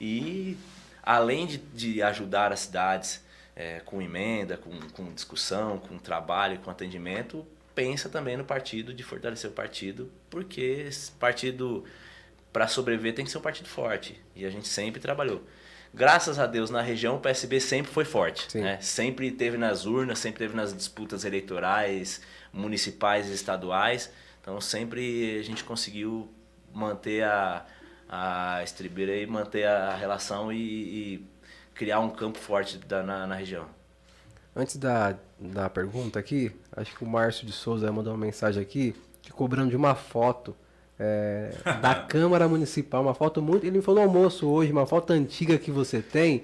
e além de, de ajudar as cidades é, com emenda, com, com discussão, com trabalho, com atendimento, pensa também no partido, de fortalecer o partido, porque esse partido, para sobreviver, tem que ser um partido forte. E a gente sempre trabalhou. Graças a Deus, na região, o PSB sempre foi forte. Né? Sempre teve nas urnas, sempre teve nas disputas eleitorais, municipais e estaduais. Então, sempre a gente conseguiu manter a, a estribeira e manter a relação e, e criar um campo forte da, na, na região. Antes da, da pergunta aqui, acho que o Márcio de Souza mandou uma mensagem aqui, te cobrando de uma foto é, da Câmara Municipal, uma foto muito. Ele falou no almoço hoje, uma foto antiga que você tem.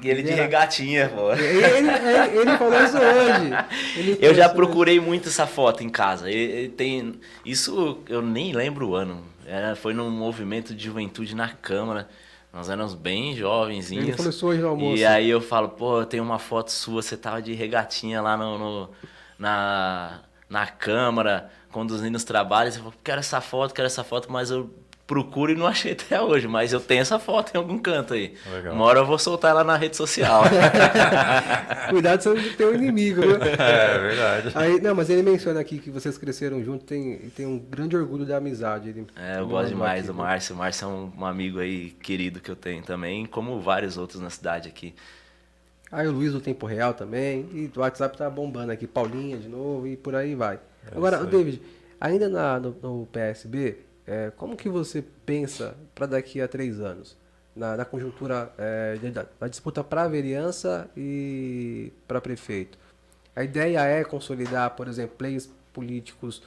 E ele de era... regatinha, pô. Ele, ele, ele, falou isso hoje. Eu já procurei hoje. muito essa foto em casa. Ele, tem isso eu nem lembro o ano. Era, foi num movimento de juventude na Câmara. Nós éramos bem jovenzinhos. Ele falou isso hoje no almoço. E aí eu falo, pô, eu tenho uma foto sua, você tava de regatinha lá no, no na, na Câmara, conduzindo os trabalhos. Eu falo, quero essa foto, quero essa foto, mas eu procuro e não achei até hoje, mas eu tenho essa foto em algum canto aí. Legal. Uma hora eu vou soltar ela na rede social. [LAUGHS] Cuidado não ter um inimigo, viu? [LAUGHS] É, é, verdade. Aí, não, mas ele menciona aqui que vocês cresceram juntos tem, tem um grande orgulho da amizade. Ele, é, eu gosto demais aqui, do Márcio. O Márcio é um, um, amigo aí querido que eu tenho também, como vários outros na cidade aqui. Aí o Luiz do Tempo Real também, e o WhatsApp tá bombando aqui, Paulinha de novo, e por aí vai. É Agora, o David, ainda na, no, no PSB, é, como que você pensa para daqui a três anos? Na, na conjuntura é, da, da, disputa para vereança e para prefeito. A ideia é consolidar, por exemplo, players políticos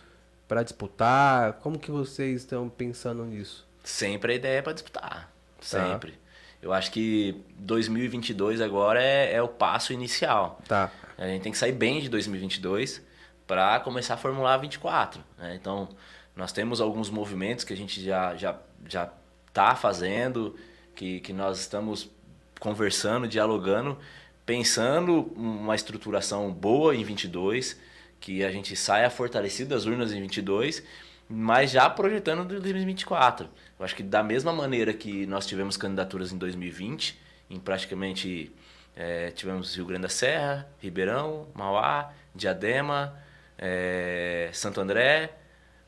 para disputar. Como que vocês estão pensando nisso? Sempre a ideia é para disputar. Sempre. Tá. Eu acho que 2022 agora é, é, o passo inicial. Tá. A gente tem que sair bem de 2022 para começar a formular 24. Né? Então, nós temos alguns movimentos que a gente já já já está fazendo, que, que nós estamos conversando, dialogando, pensando uma estruturação boa em 22, que a gente saia fortalecido das urnas em 22, mas já projetando 2024. Eu acho que da mesma maneira que nós tivemos candidaturas em 2020, em praticamente É, tivemos Rio Grande da Serra, Ribeirão, Mauá, Diadema, é, Santo André,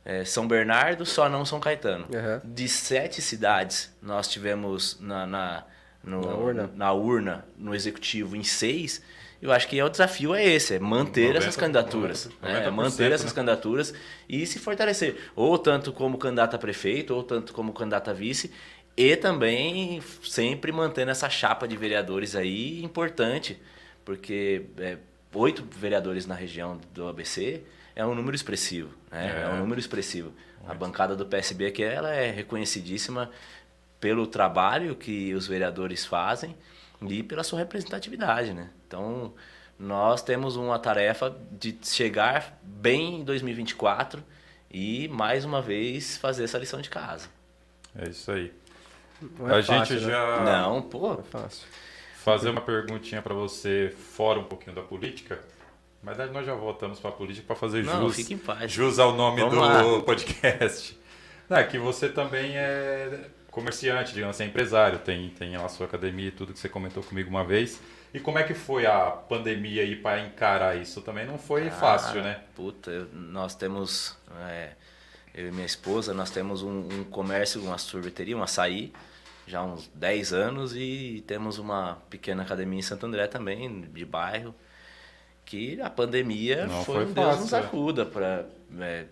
é, São Bernardo, só não São Caetano. Uhum. De sete cidades, nós tivemos na, na, no- Na urna. na urna, no executivo, em seis. Eu acho que é o desafio é esse, é manter 90, essas candidaturas. 90%, né? É manter essas né? candidaturas e se fortalecer. Ou tanto como candidato a prefeito, ou tanto como candidato a vice. E também sempre mantendo essa chapa de vereadores aí importante. Porque é, oito vereadores na região do ABC é um número expressivo. Né? É, É. um número expressivo. A bancada do PSB aqui ela é reconhecidíssima pelo trabalho que os vereadores fazem e pela sua representatividade, né? Então, nós temos uma tarefa de chegar bem em 2024 e mais uma vez fazer essa lição de casa. É isso aí. Não é a fácil, gente né? já Não, pô, Não é fácil. Fazer uma perguntinha para você fora um pouquinho da política. Mas nós já voltamos para a política para fazer Não, jus, jus ao nome Vamos do lá. podcast. Não, é que você também é comerciante, digamos assim, é empresário, tem, tem a sua academia e tudo que você comentou comigo uma vez. E como é que foi a pandemia aí para encarar isso? Também não foi fácil, Ah, né? Puta, eu- nós temos, é, eu e minha esposa, nós temos um, um comércio, uma sorveteria, um açaí, já há uns 10 anos e temos uma pequena academia em Santo André também, de bairro, que a pandemia Não foi, foi um Deus nos acuda. Pra, é,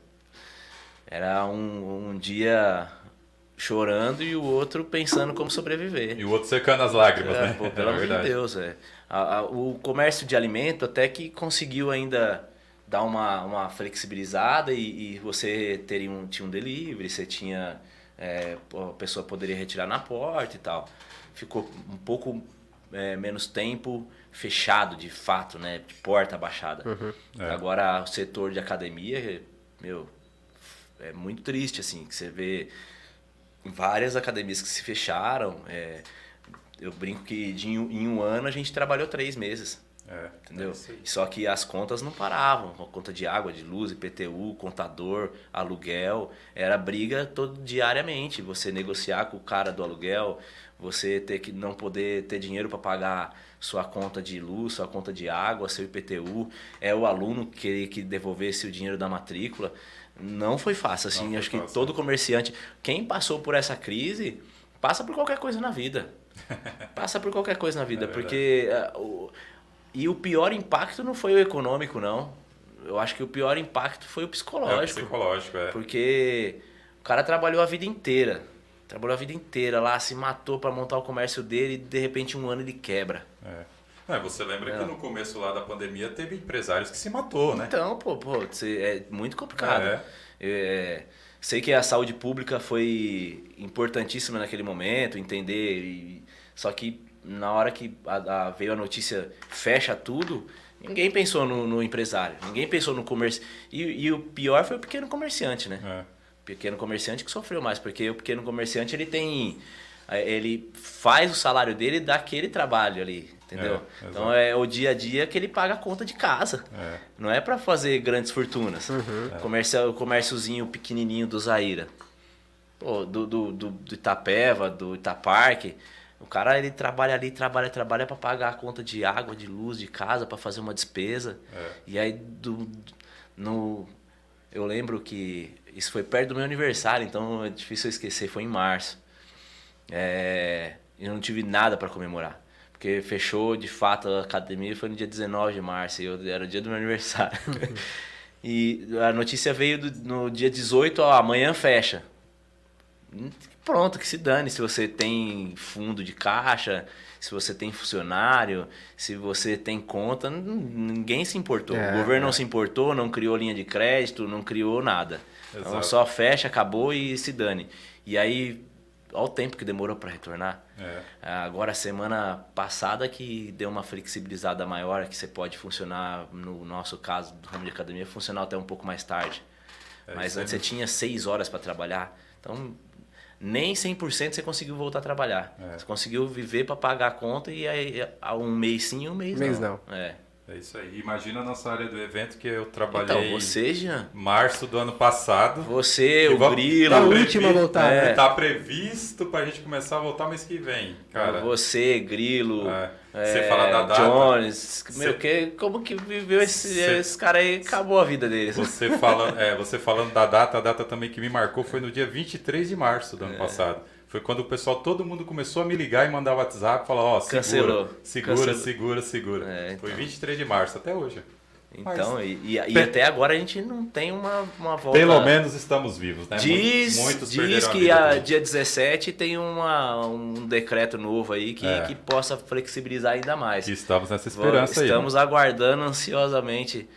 era um, um dia chorando e o outro pensando como sobreviver. E o outro secando as lágrimas, É, né? pô, pelo [LAUGHS] É amor de. Deus, é. A- a- o comércio de alimento até que conseguiu ainda dar uma, uma flexibilizada e, e você teria um, tinha um delivery, você tinha. É, a pessoa poderia retirar na porta e tal. Ficou um pouco é, menos tempo fechado de fato, né? De porta baixada. É. Agora o setor de academia, meu, é muito triste, assim, que você vê várias academias que se fecharam. é, eu brinco que de, em um ano a gente trabalhou três meses. É, Entendeu? é. Só que as contas não paravam. A conta de água, de luz, IPTU, contador, aluguel. Era briga todo diariamente. Você negociar com o cara do aluguel, você ter que não poder ter dinheiro para pagar sua conta de luz, sua conta de água, seu IPTU. É o aluno querer que devolvesse o dinheiro da matrícula. Não foi fácil, assim. Foi acho que fácil. todo comerciante, quem passou por essa crise, passa por qualquer coisa na vida. [LAUGHS] Passa por qualquer coisa na vida, É porque o, e o pior impacto não foi o econômico, não. Eu acho que o pior impacto foi o É, psicológico. psicológico, é. Porque o cara trabalhou a vida inteira. Trabalhou a vida inteira lá, se matou para montar o comércio dele e de repente um ano ele quebra. É. É, você lembra É. que no começo lá da pandemia teve empresários que se matou, né? Então, pô, pô, é muito complicado. É. É, sei que a saúde pública foi importantíssima naquele momento, entender. e- só que na hora que a- a- veio a notícia fecha tudo, ninguém pensou no, no empresário, ninguém pensou no comércio. E, e o pior foi o pequeno comerciante, né? É. pequeno comerciante que sofreu mais, porque o pequeno comerciante ele tem eh, ele faz o salário dele daquele trabalho ali, entendeu? É, então é o dia a dia que ele paga a conta de casa. É. Não é para fazer grandes fortunas. Comercial, o comérciozinho pequenininho do Zaira. Pô, do, do, do, do Itapeva, do Itaparque. O cara ele trabalha ali, trabalha, trabalha para pagar a conta de água, de luz, de casa, para fazer uma despesa. É. E aí do, no eu lembro que isso foi perto do meu aniversário, então é difícil eu esquecer, foi em março. É, eu não tive nada para comemorar. Porque fechou de fato a academia foi no dia 19 de março, e eu, era o dia do meu aniversário. [LAUGHS] e a notícia veio do- no dia 18, ó, amanhã fecha. Pronto, que se dane se você tem fundo de caixa, se você tem funcionário, se você tem conta, ninguém se importou. É, o governo não é. se importou, não criou linha de crédito, não criou nada. Então Exato. só fecha, acabou e se dane. E aí, olha o tempo que demorou para retornar. É. Agora, semana passada que deu uma flexibilizada maior, que você pode funcionar, no nosso caso do ramo de academia, funcionar até um pouco mais tarde. É Mas antes você tinha seis horas para trabalhar. Então, nem 100% você conseguiu voltar a trabalhar. É. Você conseguiu viver para pagar a conta e aí um mês sim, um mês, Mês não. É. É isso aí. Imagina a nossa área do evento que eu trabalhei Então, você, Jean, em março do ano passado. você, o Grilo, Tá Tá última previsto- a voltar, é? Tá previsto pra gente começar a voltar mês que vem, cara. você, Grilo, É. é, Você fala da data. Jones, meu, Cê- que, como que viveu esse, Cê- esse cara aí, acabou a vida deles. Você falando, é, você falando da data, a data também que me marcou foi no dia 23 de março do ano É. passado. Foi quando o pessoal, todo mundo começou a me ligar e mandar WhatsApp, falar, ó, segura, Cancelou. segura, Cancelou. segura, segura. É, então. Foi 23 de março, até hoje. Então, e, e- e Pe- até agora a gente não tem uma, uma volta. Pelo menos estamos vivos, né? Diz, Muitos diz a que a, também. dia 17 tem uma, um decreto novo aí que, É. que possa flexibilizar ainda mais. Que estamos nessa esperança aí. né? Estamos aguardando ansiosamente.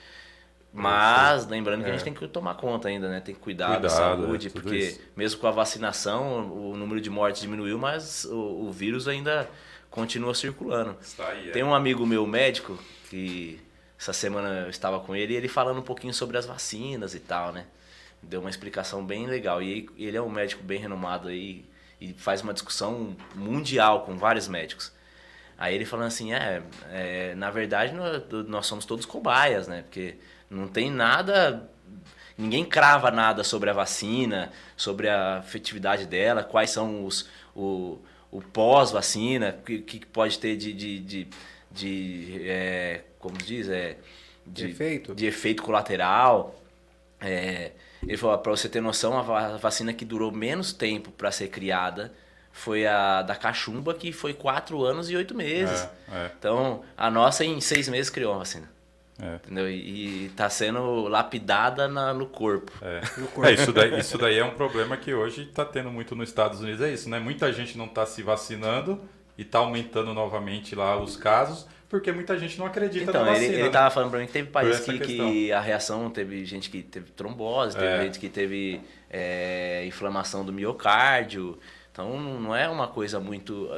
Mas lembrando que a É. gente tem que tomar conta ainda, né? Tem que cuidar da Cuidado, saúde, é, porque isso. mesmo com a vacinação, o número de mortes diminuiu, mas o, o vírus ainda continua circulando. Aí, é. Tem um amigo meu médico que essa semana eu estava com ele e ele falando um pouquinho sobre as vacinas e tal, né? Deu uma explicação bem legal. E ele é um médico bem renomado aí e faz uma discussão mundial com vários médicos. Aí ele falando assim, é, é, na verdade nós, nós somos todos cobaias, né? Porque não tem nada, ninguém crava nada sobre a vacina, sobre a efetividade dela, quais são os o, o pós-vacina, o que, que pode ter de, de, de, de, é, como diz, é, De efeito? de efeito colateral. É, ele falou, para você ter noção, a va- a vacina que durou menos tempo para ser criada foi a da cachumba, que foi quatro anos e oito meses. É, é. Então, a nossa em seis meses criou uma vacina. É. Entendeu? E, e tá sendo lapidada na- no corpo. É. No corpo. É, isso, daí, isso daí é um problema que hoje está tendo muito nos Estados Unidos, é isso, né? Muita gente não está se vacinando e está aumentando novamente lá os casos, porque muita gente não acredita Então, na ele, vacina. ele né? tava falando pra mim que teve país essa que, que a reação teve gente que teve trombose, teve É. gente que teve é, inflamação do miocárdio. Então não é uma coisa muito.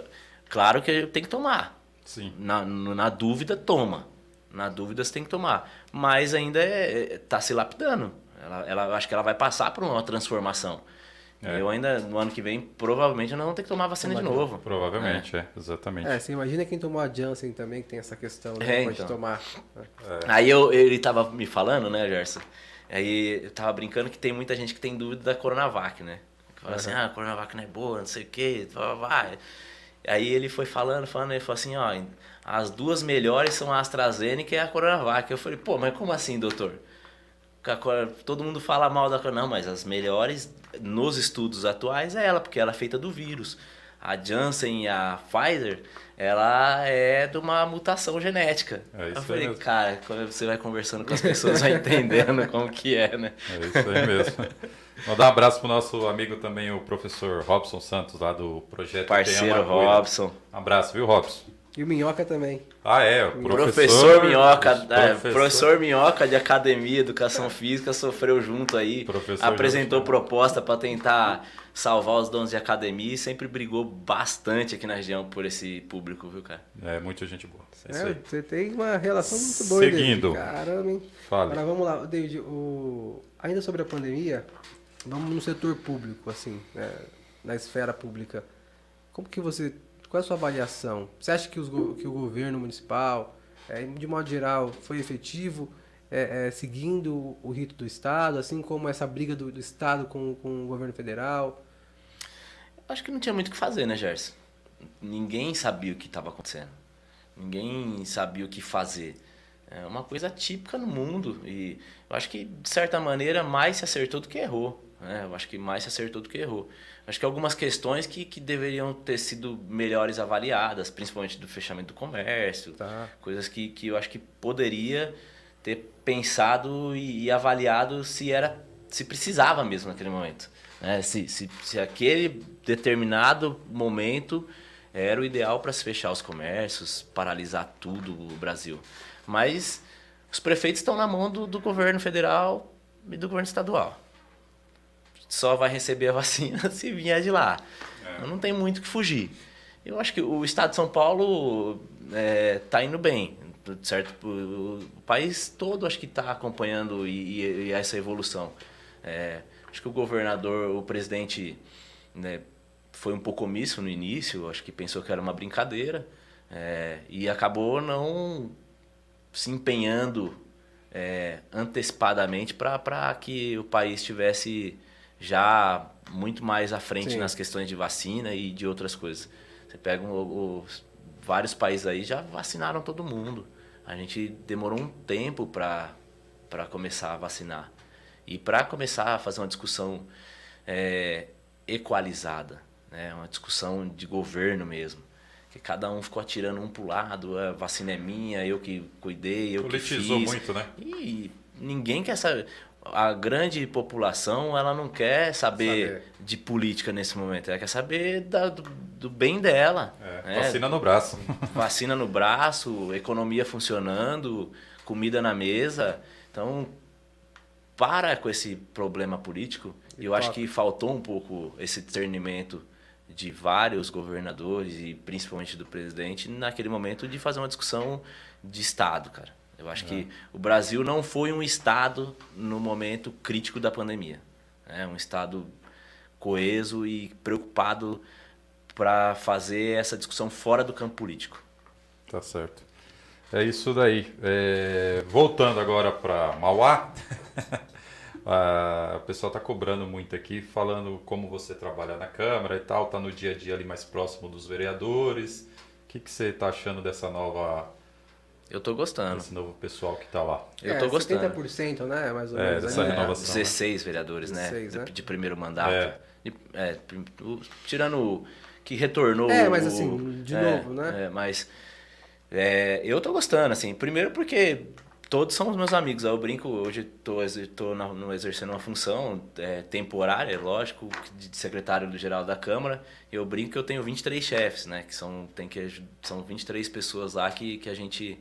Claro que tem que tomar. Sim. Na, na dúvida, toma. Na dúvida você tem que tomar. Mas ainda é, é- tá se lapidando. Ela, ela, eu acho que ela vai passar por uma transformação. É. Eu ainda, no ano que vem, provavelmente nós vamos ter que tomar vacina de Tomar de novo. Provavelmente, é, exatamente. É, você imagina quem tomou a Janssen também, que tem essa questão, né? É, Pode então. tomar. Aí eu, ele tava me falando, né, Gerson? Aí eu tava brincando que tem muita gente que tem dúvida da Coronavac, né? Que fala assim, ah, a Coronavac não é boa, não sei o quê, vai. Aí ele foi falando, falando, ele falou assim, ó, as duas melhores são a AstraZeneca e a Coronavac. Eu falei, pô, mas como assim, doutor? Todo mundo fala mal da Coronavac. Não, mas as melhores nos estudos atuais é ela, porque ela é feita do vírus. A Janssen e a Pfizer, ela é de uma mutação genética. É isso eu falei, cara, quando você vai conversando com as pessoas, vai entendendo como que é, né? É isso aí mesmo. Mandar um abraço pro nosso amigo também, o professor Robson Santos, lá do projeto Parceiro. Robson. Um abraço, viu, Robson? E o Minhoca também. Ah, é, o Professor, professor, Minhoca, é, professor- professor Minhoca de Academia Educação Física sofreu junto aí, Professor apresentou Jorge. proposta para tentar salvar os donos de academia e sempre brigou bastante aqui na região por esse público, viu, cara? É, muita gente boa. É É, você tem uma relação muito boa, Seguindo. David? Caramba, hein? Fale. Agora vamos lá, David, o... ainda sobre a pandemia, vamos no setor público, assim, né, na esfera pública. Como que você, qual é a sua avaliação? Você acha que, os que o governo municipal, é, de modo geral, foi efetivo, é, é, seguindo o rito do Estado, assim como essa briga do, do Estado com, com o governo federal? Acho que não tinha muito o que fazer, né, Gerson? Ninguém sabia o que estava acontecendo. Ninguém sabia o que fazer. É uma coisa típica no mundo. E eu acho que, de certa maneira, mais se acertou do que errou. né? Eu acho que mais se acertou do que errou. Acho que algumas questões que, que deveriam ter sido melhores avaliadas, principalmente do fechamento do comércio, Tá. coisas que, que eu acho que poderia ter pensado e, e avaliado se era se precisava mesmo naquele momento né? se, se, se aquele determinado momento era o ideal para se fechar os comércios paralisar tudo o Brasil mas os prefeitos estão na mão do, do governo federal e do governo estadual só vai receber a vacina [LAUGHS] se vier de lá não tem muito o que fugir eu acho que o estado de São Paulo está indo bem, certo? O, país todo acho que está acompanhando e, e- e essa evolução. É, acho que o governador, o presidente, né, foi um pouco omisso no início, acho que pensou que era uma brincadeira é, e acabou não se empenhando é, antecipadamente para que o país tivesse já muito mais à frente Sim. nas questões de vacina e de outras coisas. Você pega o- os, vários países aí já vacinaram todo mundo. A gente demorou um tempo para começar a vacinar. E para começar a fazer uma discussão é, equalizada, né? uma discussão de governo mesmo. Que cada um ficou atirando um pro lado, a vacina é minha, eu que cuidei, eu que Politizou fiz. muito, né? E ninguém quer saber. A grande população, ela não quer saber, Saber. de política nesse momento. Ela quer saber da- do, do bem dela. É, né? Vacina no braço. [LAUGHS] Vacina no braço, economia funcionando, comida na mesa. Então, para com esse problema político. E eu acho toca. que faltou um pouco esse discernimento de vários governadores e principalmente do presidente naquele momento de fazer uma discussão de Estado, cara. Eu acho que o Brasil não foi um Estado no momento crítico da pandemia. É um Estado coeso e preocupado para fazer essa discussão fora do campo político. Tá certo. É isso daí. É, voltando agora para Mauá, [LAUGHS] o pessoal está cobrando muito aqui, falando como você trabalha na Câmara e tal, tá no dia a dia ali mais próximo dos vereadores. O que, que você está achando dessa nova, Eu tô gostando. desse novo pessoal que está lá? Eu é, tô gostando. 70%, né? Mais ou É, menos. dessa ali. renovação. 16 vereadores, 16, né? né? De, de primeiro mandato. É. De- é, tirando o que retornou. É, mas assim, de é, novo, né? é, mas é, eu tô gostando, assim. Primeiro porque todos são os meus amigos. Eu brinco, hoje tô, exer- tô na- no- exercendo uma função é, temporária, lógico, de secretário geral da Câmara. Eu brinco que eu tenho 23 chefes, né? Que são, tem que, são 23 pessoas lá que, que a gente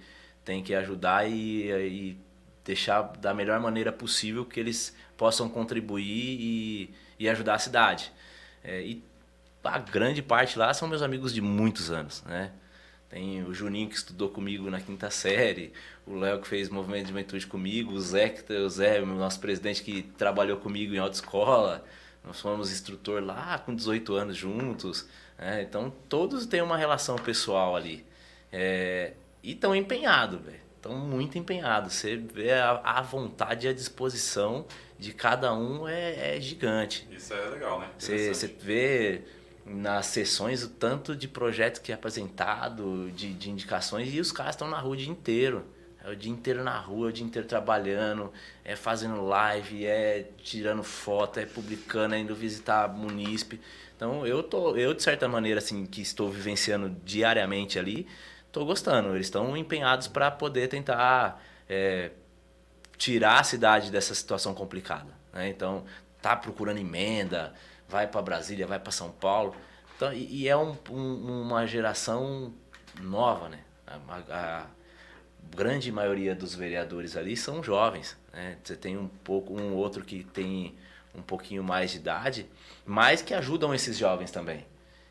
tem que ajudar e, e deixar da melhor maneira possível que eles possam contribuir e, e ajudar a cidade. É, e a grande parte lá são meus amigos de muitos anos, né? Tem o Juninho que estudou comigo na quinta série, o Léo que fez movimento de juventude comigo, o Zé, que, o Zé, nosso presidente que trabalhou comigo em autoescola. Nós fomos instrutor lá com 18 anos juntos. né? Então todos têm uma relação pessoal ali. É, e estão empenhados, velho. Estão muito empenhados. Você vê a, a vontade e a disposição de cada um é, é gigante. Isso é legal, né? Você você vê nas sessões o tanto de projetos que é apresentado, de, de indicações, e os caras estão na rua o dia inteiro. É o dia inteiro na rua, o dia inteiro trabalhando, é fazendo live, é tirando foto, é publicando, é indo visitar munícipe. Então eu tô, eu de certa maneira assim que estou vivenciando diariamente ali, tô gostando. Eles estão empenhados para poder tentar é, tirar a cidade dessa situação complicada. Né? Então, tá procurando emenda, vai para Brasília, vai para São Paulo. Então, e, e é um- um- uma geração nova, né? A, a grande maioria dos vereadores ali são jovens. Né? Você tem um pouco um outro que tem um pouquinho mais de idade, mas que ajudam esses jovens também.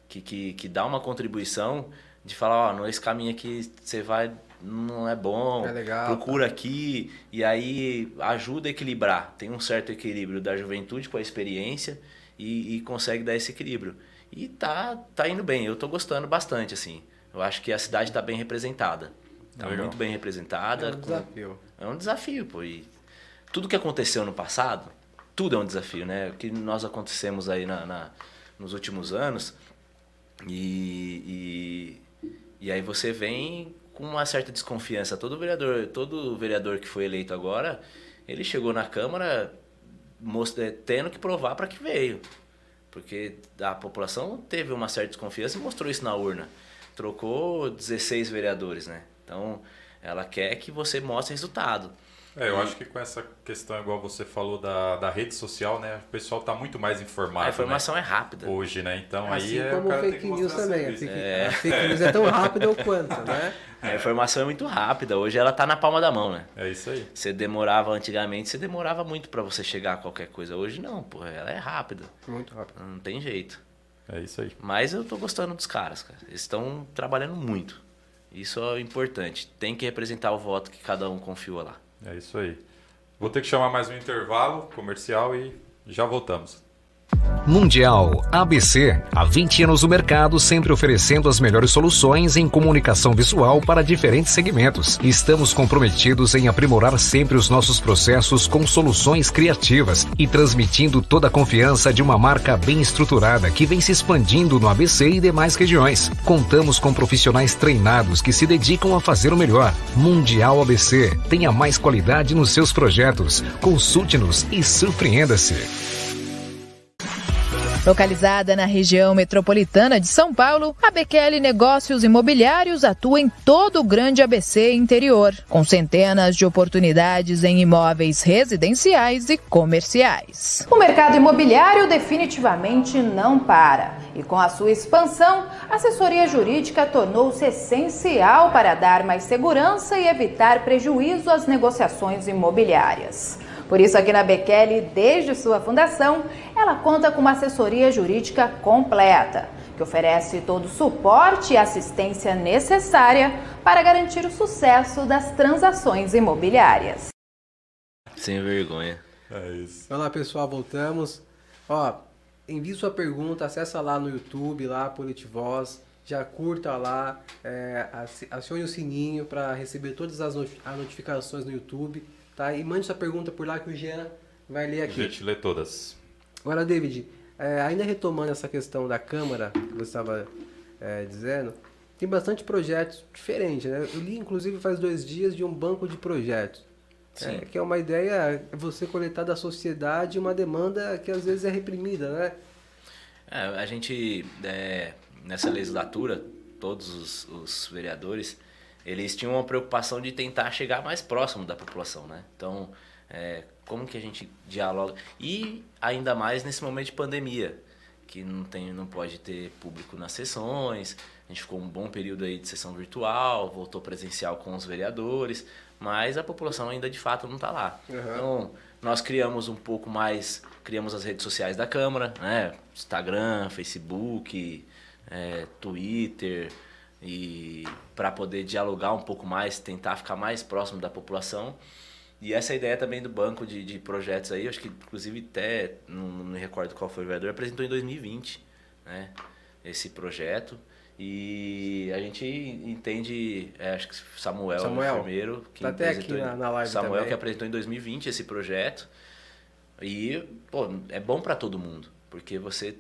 Que, que, que dá uma contribuição de falar, ó, não, esse caminho aqui você vai não é bom, É legal, procura aqui e aí ajuda a equilibrar. Tem um certo equilíbrio da juventude com a experiência e, e consegue dar esse equilíbrio. E tá, tá indo bem, eu tô gostando bastante, assim. Eu acho que a cidade tá bem representada. Tá Legal. muito bem É representada. um com- desafio. é um desafio, pô. E tudo que aconteceu no passado, tudo é um desafio, né? O que nós acontecemos aí na, na- nos últimos anos. E, e, e aí você vem com uma certa desconfiança. Todo vereador, todo vereador que foi eleito agora, ele chegou na Câmara mostra- tendo que provar para que veio. Porque a população teve uma certa desconfiança e mostrou isso na urna. Trocou 16 vereadores, né? Então, ela quer que você mostre resultado. É, eu acho que com essa questão, igual você falou, da, da rede social, né? O pessoal tá muito mais informado. A informação é né? rápida. Hoje, né? Então Assim aí é, como o cara tem fake que news também. Fake, É. a fake news é tão rápida o quanto, né? [LAUGHS] A informação é muito rápida. Hoje ela tá na palma da mão, né? É isso aí. Você demorava antigamente, você demorava muito para você chegar a qualquer coisa. Hoje não, pô, ela é rápida. Muito rápido. Não tem jeito. É isso aí. Mas eu tô gostando dos caras, cara. Eles estão trabalhando muito. Isso é importante. Tem que representar o voto que cada um confiou lá. É isso aí. Vou ter que chamar mais um intervalo comercial e já voltamos. Mundial ABC. Há 20 anos no mercado, sempre oferecendo as melhores soluções em comunicação visual para diferentes segmentos. Estamos comprometidos em aprimorar sempre os nossos processos com soluções criativas e transmitindo toda a confiança de uma marca bem estruturada que vem se expandindo no ABC e demais regiões. Contamos com profissionais treinados que se dedicam a fazer o melhor. Mundial ABC. Tenha mais qualidade nos seus projetos. Consulte-nos e surpreenda-se. Localizada na região metropolitana de São Paulo, a BQL Negócios Imobiliários atua em todo o grande ABC interior, com centenas de oportunidades em imóveis residenciais e comerciais. O mercado imobiliário definitivamente não para. E com a sua expansão, a assessoria jurídica tornou-se essencial para dar mais segurança e evitar prejuízo às negociações imobiliárias. Por isso, aqui na Bekele, desde sua fundação, ela conta com uma assessoria jurídica completa, que oferece todo o suporte e assistência necessária para garantir o sucesso das transações imobiliárias. Sem vergonha. É isso. Olá, pessoal, voltamos. Ó, envie sua pergunta, acessa lá no YouTube, lá Politivoz, já curta lá, é, acione o sininho para receber todas as notificações no YouTube Tá? E mande sua pergunta por lá que o Jean vai ler aqui. Gente lê todas. Agora, David, é, ainda retomando essa questão da Câmara que você estava é, dizendo, tem bastante projetos diferentes. Né? Eu li, inclusive, faz dois dias de um banco de projetos. É, que é uma ideia é você coletar da sociedade uma demanda que às vezes é reprimida, né? É, a gente, é, nessa legislatura, todos os, os vereadores eles tinham uma preocupação de tentar chegar mais próximo da população, né? Então, é, como que a gente dialoga? E ainda mais nesse momento de pandemia, que não, tem, não pode ter público nas sessões, a gente ficou um bom período aí de sessão virtual, voltou presencial com os vereadores, mas a população ainda de fato não está lá. Uhum. Então, nós criamos um pouco mais, criamos as redes sociais da Câmara, né? Instagram, Facebook, é, Twitter, e para poder dialogar um pouco mais, tentar ficar mais próximo da população. E essa é ideia também do banco de, de projetos aí, acho que inclusive até, não, não me recordo qual foi o vereador, apresentou em 2020 né, esse projeto. E a gente entende, é, acho que Samuel, Samuel enfermeiro, que tá até aqui na, na live Samuel também. que apresentou em 2020 esse projeto. E, pô, é bom para todo mundo, porque você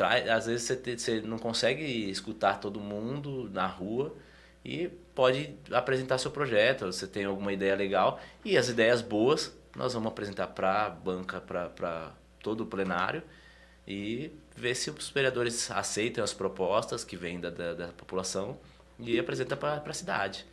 às vezes você, te, você não consegue escutar todo mundo na rua e pode apresentar seu projeto, você tem alguma ideia legal e as ideias boas nós vamos apresentar para a banca, para todo o plenário e ver se os vereadores aceitam as propostas que vêm da, da, da população e apresenta para a cidade.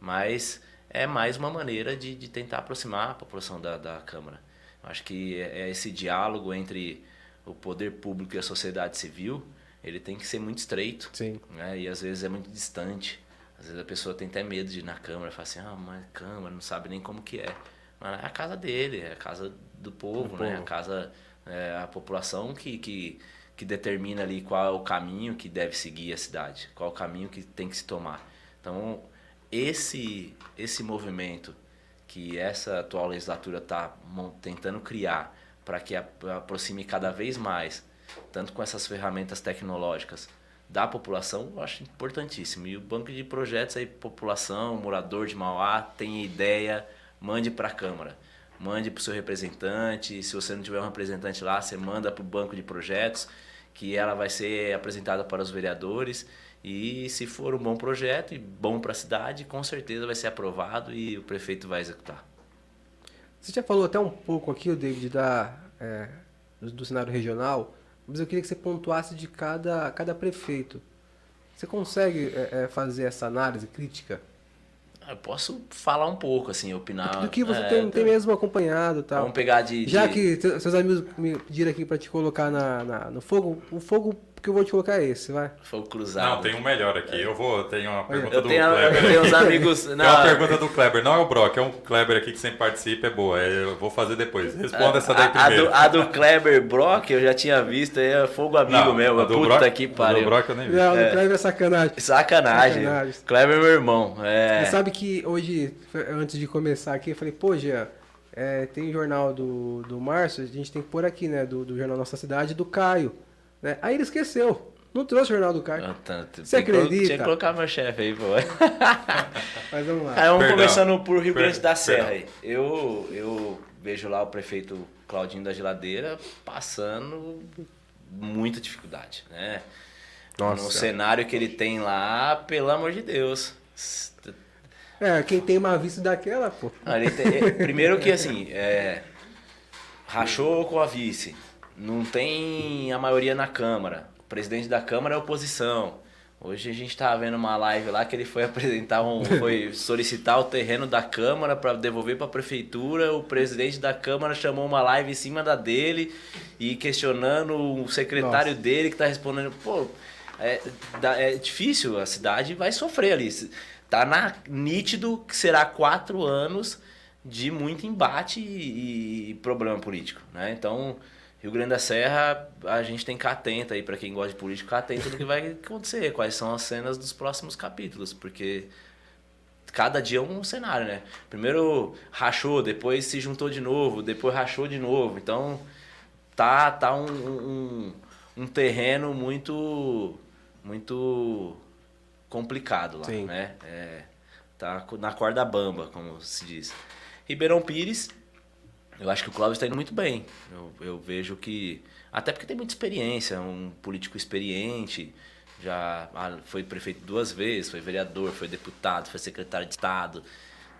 Mas é mais uma maneira de, de tentar aproximar a população da, da Câmara. Acho que é, é esse diálogo entre o poder público e a sociedade civil, ele tem que ser muito estreito. Sim. Né? E às vezes é muito distante. Às vezes a pessoa tem até medo de ir na Câmara, fala assim, ah, mas Câmara, não sabe nem como que é. Mas é a casa dele, é a casa do povo, do né? Povo. A casa, é a população que, que, que determina ali qual é o caminho que deve seguir a cidade, qual é o caminho que tem que se tomar. Então, esse, esse movimento que essa atual legislatura está tentando criar para que aproxime cada vez mais, tanto com essas ferramentas tecnológicas da população, eu acho importantíssimo. E o banco de projetos aí, população, morador de Mauá, tem ideia, mande para a Câmara. Mande para o seu representante. Se você não tiver um representante lá, você manda para o banco de projetos, que ela vai ser apresentada para os vereadores. E se for um bom projeto e bom para a cidade, com certeza vai ser aprovado e o prefeito vai executar. Você já falou até um pouco aqui, David, da, é, do, do, cenário regional, mas eu queria que você pontuasse de cada, cada prefeito. Você consegue é, é fazer essa análise crítica? Eu posso falar um pouco, assim, opinar. Do que você é, tem, tem, mesmo acompanhado tal. Vamos pegar de. Já de... que seus amigos me pediram aqui para te colocar na, na, no fogo, o fogo que eu vou te colocar é esse, vai. Fogo cruzado. Não, tem um melhor aqui. Eu vou, tenho uma pergunta eu do tenho, Kleber. Eu tenho uns amigos. Não, tem uma pergunta do Kleber. Não é o Brock, é um Kleber aqui que sempre participa, é boa. Eu vou fazer depois. Responda a, essa daí primeiro. A do, a do, Kleber Brock eu já tinha visto, é fogo amigo não, mesmo. A do Puta Brock, que pariu. do Brock eu nem vi. Não, é. Kleber é sacanagem. Sacanagem. sacanagem. Kleber é meu irmão. É... Você sabe que hoje, antes de começar aqui, eu falei, pô, Jean, é, tem o jornal do, do Márcio, a gente tem que pôr aqui, né? Do, do jornal Nossa Cidade, do Caio. Né? Aí ele esqueceu. Não trouxe o jornal do Caio. Ah, tá, tem Você acredita? Tinha que colocar meu chefe aí, pô. [LAUGHS] Mas vamos lá. Aí vamos Perdão. começando por Rio Grande da Serra. aí. Eu, eu vejo lá o prefeito Claudinho da Geladeira passando muita dificuldade, né? Nossa. No cenário que ele tem lá, pelo amor de Deus. É, quem tem uma vista daquela, pô. Ele tem- [LAUGHS] primeiro que assim, é, rachou com a vice, não tem a maioria na Câmara. O presidente da Câmara é oposição. Hoje a gente tava vendo uma live lá que ele foi [LAUGHS] apresentar um. foi solicitar o terreno da Câmara para devolver para a prefeitura. O presidente da Câmara chamou uma live em cima da dele e questionando o secretário Nossa. dele que tá respondendo. Pô, é, é difícil, a cidade vai sofrer ali. Tá na, nítido que será quatro anos de muito embate e, e problema político, né? Então, Rio Grande da Serra, a gente tem que ficar atento aí, para quem gosta de político, ficar atento do que vai acontecer, quais são as cenas dos próximos capítulos, porque cada dia é um cenário, né? Primeiro rachou, depois se juntou de novo, depois rachou de novo. Então, tá, tá um, um, um terreno muito, muito complicado lá, Sim. né? É, tá na corda bamba, como se diz. Ribeirão Pires, eu acho que o Clóvis está indo muito bem. Eu, eu vejo que. Até porque tem muita experiência, um político experiente, já ah, foi prefeito duas vezes, foi vereador, foi deputado, foi secretário de Estado,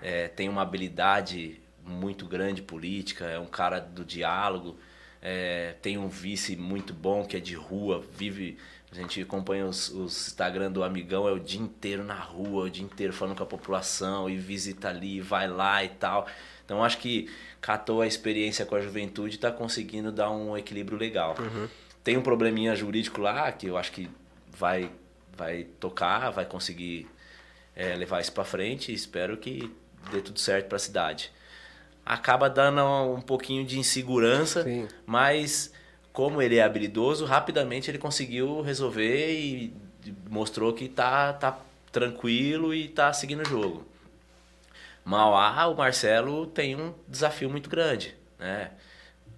é, tem uma habilidade muito grande política, é um cara do diálogo, é, tem um vice muito bom que é de rua, vive. A gente acompanha os, os Instagram do amigão, é o dia inteiro na rua, o dia inteiro falando com a população e visita ali, vai lá e tal. Então acho que catou a experiência com a juventude e está conseguindo dar um equilíbrio legal. Tem um probleminha jurídico lá que eu acho que vai, vai tocar, vai conseguir é, levar isso para frente e espero que dê tudo certo para a cidade. Acaba dando um pouquinho de insegurança, Sim. mas como ele é habilidoso, rapidamente ele conseguiu resolver e mostrou que tá, tá tranquilo e tá seguindo o jogo. Mauá, o Marcelo tem um desafio muito grande, né?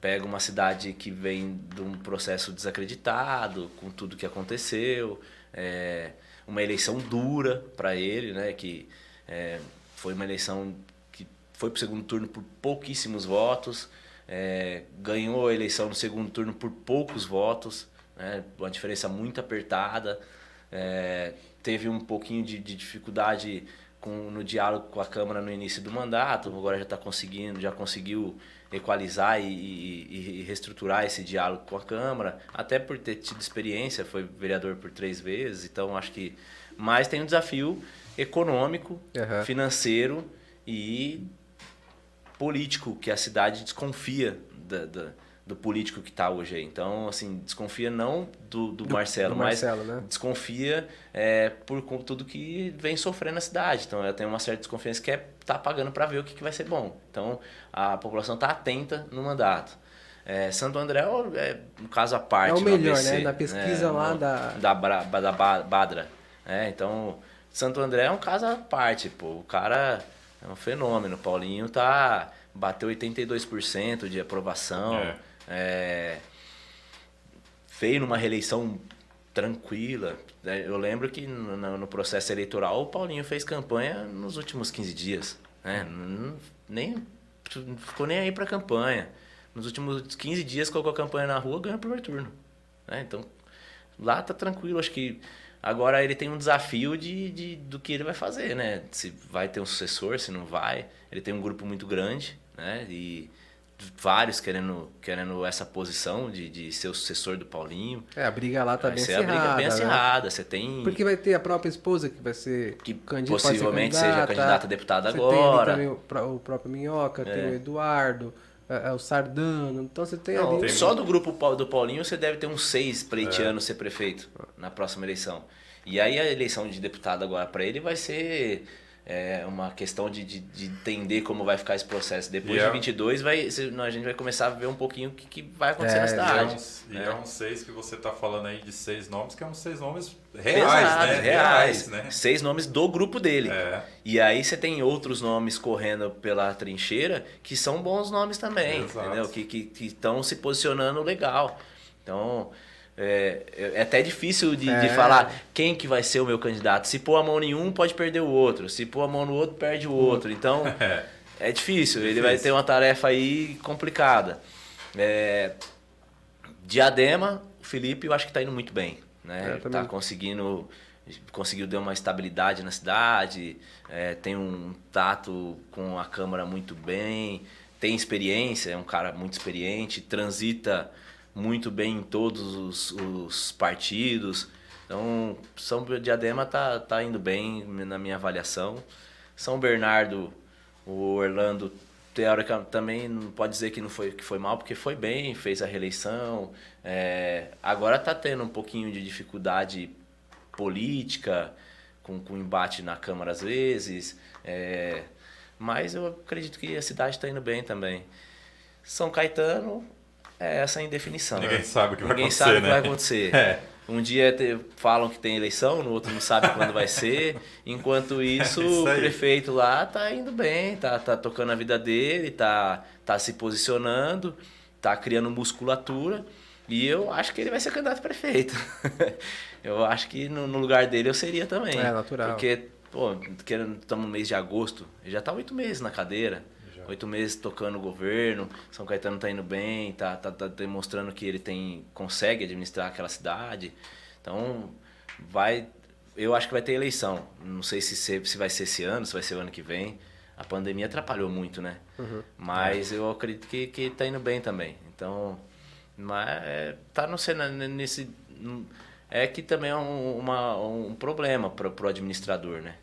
Pega uma cidade que vem de um processo desacreditado, com tudo que aconteceu, é, uma eleição dura para ele, né? Que é, foi uma eleição que foi para o segundo turno por pouquíssimos votos, é, ganhou a eleição no segundo turno por poucos votos, né? Uma diferença muito apertada, é, teve um pouquinho de, de dificuldade com, no diálogo com a Câmara no início do mandato, agora já está conseguindo, já conseguiu equalizar e, e- e reestruturar esse diálogo com a Câmara, até por ter tido experiência, foi vereador por três vezes, então acho que. Mas tem um desafio econômico, Aham. financeiro e político, que a cidade desconfia da- da- do político que está hoje aí. Então, assim, desconfia não do, do, Marcelo, do mas Marcelo, né? desconfia é, por tudo que vem sofrendo na cidade. Então, ela tem uma certa desconfiança que é tá pagando para ver o que, que vai ser bom. Então, a população está atenta no mandato. É, Santo André é um caso à parte. É o melhor, ABC, né? Na pesquisa lá no- da- da, Bra- da Ba- Badra. É, então, Santo André é um caso à parte, pô. O cara é um fenômeno. O Paulinho tá bateu 82% de aprovação. É. É, veio numa reeleição tranquila. É, Eu lembro que no, no- processo eleitoral o Paulinho fez campanha nos últimos 15 dias. Né? Não- Nem, ficou nem aí pra campanha. Nos últimos 15 dias colocou a campanha na rua, ganhou o primeiro turno. né? Então, lá tá tranquilo. Acho que agora ele tem um desafio de, de, do que ele vai fazer, né? Se vai ter um sucessor, se não vai. Ele tem um grupo muito grande, né? E vários querendo, querendo essa posição de, de ser o sucessor do Paulinho. É, a briga lá tá vai bem ser a acirrada. briga bem né? acirrada. Você tem. Porque vai ter a própria esposa que vai ser Que pode ser possivelmente seja candidata a deputada Você agora. Tem também o, o próprio Minhoca, tem É. o Eduardo, é, é o Sardano. Então você tem Não, ali. só do grupo do Paulinho você deve ter uns seis pleiteando ser prefeito na próxima eleição. E aí a eleição de deputado agora para ele vai ser é uma questão de, de, de, entender como vai ficar esse processo. Depois E de é- 22, vai, se- a gente vai começar a ver um pouquinho o que, que vai acontecer É, na E é, cidade. e né? é seis que você tá falando aí de seis nomes, que é uns seis nomes reais, Pesados, né? reais. né? Seis nomes do grupo dele. É. E aí você tem outros nomes correndo pela trincheira que são bons nomes também, Exato. entendeu? Que estão se posicionando legal. Então, é, é até difícil de, de É. falar quem que vai ser o meu candidato. Se pôr a mão em um, pode perder o outro. Se pôr a mão no outro, perde o outro. Então, É. [LAUGHS] é difícil. Ele Difícil. vai ter uma tarefa aí complicada. É, Diadema, o Felipe, eu acho que tá indo muito bem. Né? É, Ele também. tá conseguindo. Conseguiu dar uma estabilidade na cidade, é, tem um tato com a Câmara muito bem, tem experiência, é um cara muito experiente, transita muito bem em todos os, os partidos. Então, São Diadema tá, tá indo bem na minha avaliação. São Bernardo, o Orlando, teoricamente, também não pode dizer que não foi, que foi mal, porque foi bem, fez a reeleição. É, agora tá tendo um pouquinho de dificuldade política, com, com embate na Câmara às vezes. é, mas eu acredito que a cidade está indo bem também. São Caetano é essa indefinição. Ninguém né? sabe o que vai Ninguém acontecer, sabe o que né? vai acontecer. [LAUGHS] É. Um dia te- falam que tem eleição, no outro não sabe quando vai ser. Enquanto [LAUGHS] isso, Isso o prefeito lá tá indo bem, tá, tá tocando a vida dele, tá, tá se posicionando, tá criando musculatura. E eu acho que ele vai ser candidato a prefeito. [LAUGHS] eu acho que no, no lugar dele eu seria também. É, natural. Porque, pô, estamos no mês de agosto, ele já tá oito meses na cadeira. Oito meses tocando o governo, São Caetano tá indo bem, tá, tá, tá demonstrando que ele tem consegue administrar aquela cidade. Então, vai. Eu acho que vai ter eleição. Não sei se, se, vai ser esse ano, se vai ser o ano que vem. A pandemia atrapalhou muito, né? Mas eu acredito que, que tá indo bem também. Então, mas é, tá no cenário nesse. É que também é um, uma, um problema para o administrador, né?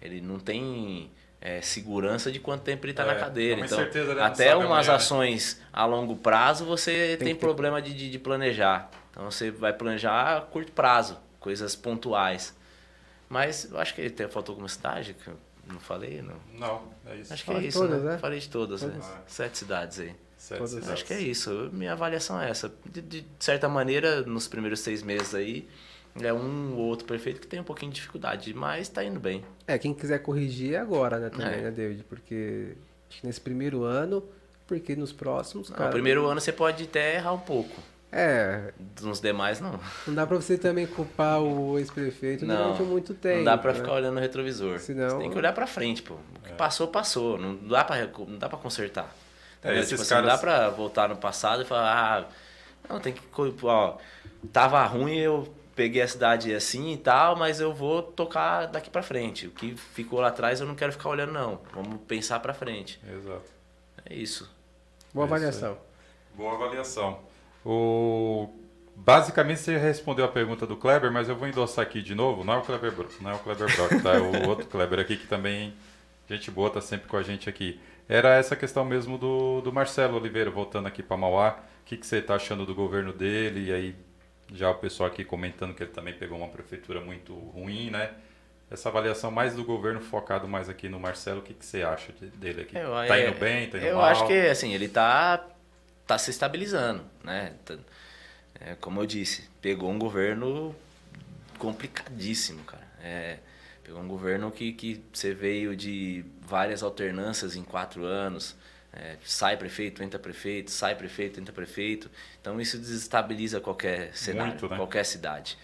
Ele não tem é, segurança de quanto tempo ele está É, na cadeira. Então, incerteza, né? Até sabe umas amanhã, né? ações a longo prazo você tem, ter- problema de, de, de planejar. Então você vai planejar a curto prazo, coisas pontuais. Mas eu acho que até faltou alguma cidade que eu não falei, não. Não, é isso. Acho que Fala é isso, todas, né? né? Falei de todas, né? Todas. Sete cidades aí. Sete Todas. cidades. Acho que é isso. Minha avaliação é essa. De, de certa maneira, nos primeiros seis meses aí, é um ou outro prefeito que tem um pouquinho de dificuldade, mas tá indo bem. É, quem quiser corrigir é agora, né, também, É. né, David? Porque acho que nesse primeiro ano, porque nos próximos, No cara... primeiro ano você pode até errar um pouco. É, Nos demais, não. não dá pra você também culpar o ex-prefeito Não, durante muito tempo. não dá pra né? ficar olhando no retrovisor. Senão- Você tem que olhar pra frente, pô. O que passou, passou. Não dá pra, não dá pra consertar. É, esses tipo assim, caras- Não dá pra voltar no passado e falar, ah, não, tem que. Ó, tava ruim, eu peguei a cidade assim e tal, mas eu vou tocar daqui pra frente. O que ficou lá atrás eu não quero ficar olhando, não. Vamos pensar pra frente. Exato. É isso. Boa É isso avaliação. Boa avaliação. O... Basicamente você respondeu a pergunta do Kleber, mas eu vou endossar aqui de novo. Não é o Kleber, Bro- não é o Kleber Brock, tá? É o [LAUGHS] outro Kleber aqui que também, gente boa, tá sempre com a gente aqui. Era essa questão mesmo do, do Marcelo Oliveira, voltando aqui para Mauá. O que, que você está achando do governo dele? E aí, já o pessoal aqui comentando que ele também pegou uma prefeitura muito ruim, né? Essa avaliação mais do governo focado mais aqui no Marcelo, o que, que você acha de- dele aqui? Eu, tá é, indo bem, tá indo Eu mal? acho que, assim, ele tá, tá se estabilizando, né? Tá- é, como eu disse, pegou um governo complicadíssimo, cara. É, pegou um governo que, que você veio de várias alternâncias em quatro anos. É, sai prefeito, entra prefeito, sai prefeito, entra prefeito. Então isso desestabiliza qualquer cenário, Muito, né? qualquer cidade.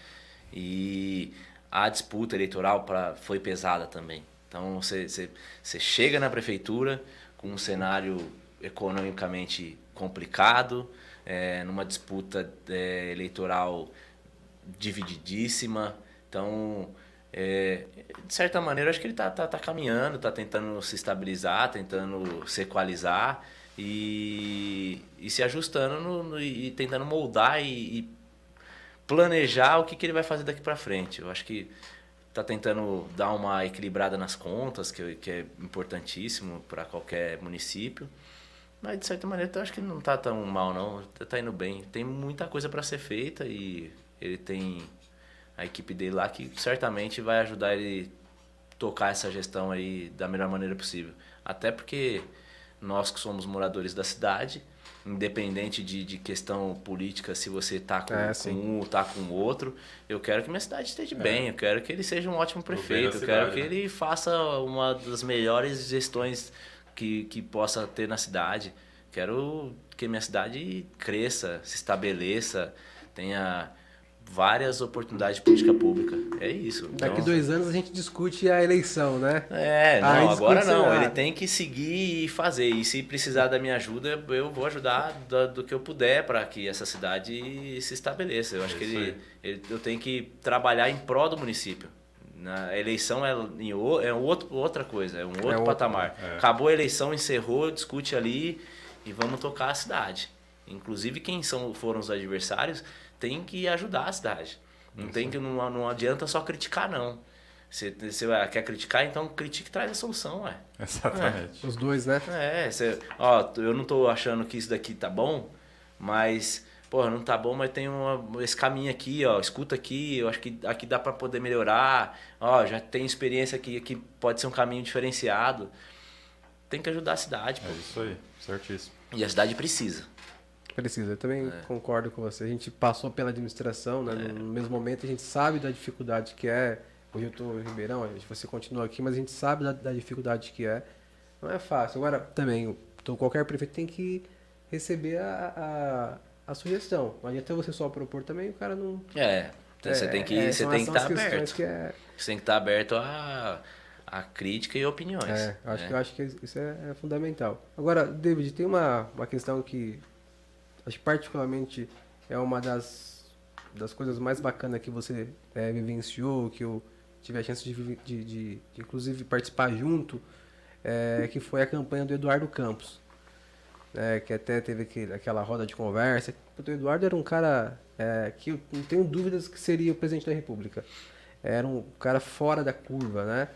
E a disputa eleitoral pra, foi pesada também. Então você, você, você chega na prefeitura com um cenário economicamente complicado, é, numa disputa é, eleitoral divididíssima. Então, é, de certa maneira, acho que ele está tá, tá caminhando, está tentando se estabilizar, tentando se equalizar e, e se ajustando no- no- e tentando moldar e, e planejar o que, que ele vai fazer daqui para frente. Eu acho que está tentando dar uma equilibrada nas contas, que, que é importantíssimo para qualquer município. Mas, de certa maneira, eu acho que não está tão mal, não. Está indo bem. Tem muita coisa para ser feita e ele tem a equipe dele lá que certamente vai ajudar ele tocar essa gestão aí da melhor maneira possível. Até porque nós que somos moradores da cidade, independente de, de questão política, se você tá com, É, com um ou tá com o outro, eu quero que minha cidade esteja bem, eu quero que ele seja um ótimo prefeito, eu quero que né? ele faça uma das melhores gestões que, que possa ter na cidade. Quero que minha cidade cresça, se estabeleça, tenha várias oportunidades de política pública. É isso. Daqui Então- dois anos a gente discute a eleição, né? é, não, isso agora não. nada. Ele tem que seguir e fazer. E se precisar da minha ajuda, eu vou ajudar do, do que eu puder para que essa cidade se estabeleça. Eu acho É que ele, ele- eu tenho que trabalhar em prol do município. Na eleição é, em é outro, outra coisa, é um outro outro, patamar. é. Acabou a eleição, encerrou, discute ali e vamos tocar a cidade. Inclusive quem são, foram os adversários tem que ajudar a cidade. Não tem que não, não adianta só criticar não. Você, você quer criticar, então critique e traz a solução, ué. Exatamente. Os dois, né? É, você, ó, eu não tô achando que isso daqui tá bom, mas, pô, não tá bom, mas tem uma, esse caminho aqui, ó, escuta aqui, eu acho que aqui dá pra poder melhorar, ó, já tem experiência aqui, aqui pode ser um caminho diferenciado. Tem que ajudar a cidade, pô. É isso aí, certíssimo. E a cidade precisa. Precisa, eu também concordo com você. A gente passou pela administração, né? No mesmo momento a gente sabe da dificuldade que é. Hoje eu estou em Ribeirão, a gente- você continua aqui, mas a gente sabe da, da dificuldade que é. Não é fácil. Agora, também, então, qualquer prefeito tem que receber a, a, a sugestão. Não adianta você só propor também, o cara não. É, então você É, tem que é, você tem que estar questões aberto. É, Você tem que estar aberto a, a crítica e opiniões. É, eu acho, né? que, eu acho que isso é, é fundamental. Agora, David, tem uma, uma questão que acho que particularmente é uma das, das coisas mais bacanas que você é, vivenciou, que eu tive a chance de, de, de, de, inclusive participar junto, é, que foi a campanha do Eduardo Campos. né, que até teve aquele, aquela roda de conversa. O Eduardo era um cara é, que eu não tenho dúvidas que seria o presidente da República. Era um cara fora da curva, né?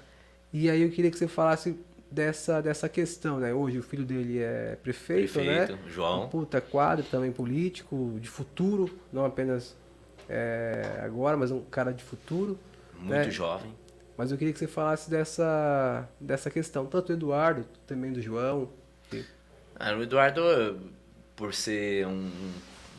E aí eu queria que você falasse dessa, dessa questão, né? Hoje o filho dele é prefeito, Prefeito, né? João. Um puta quadro também político, de futuro, não apenas é, agora, mas um cara de futuro. Muito né? jovem. Mas eu queria que você falasse dessa, dessa questão, tanto do Eduardo, também do João. que- Ah, o Eduardo, por ser um,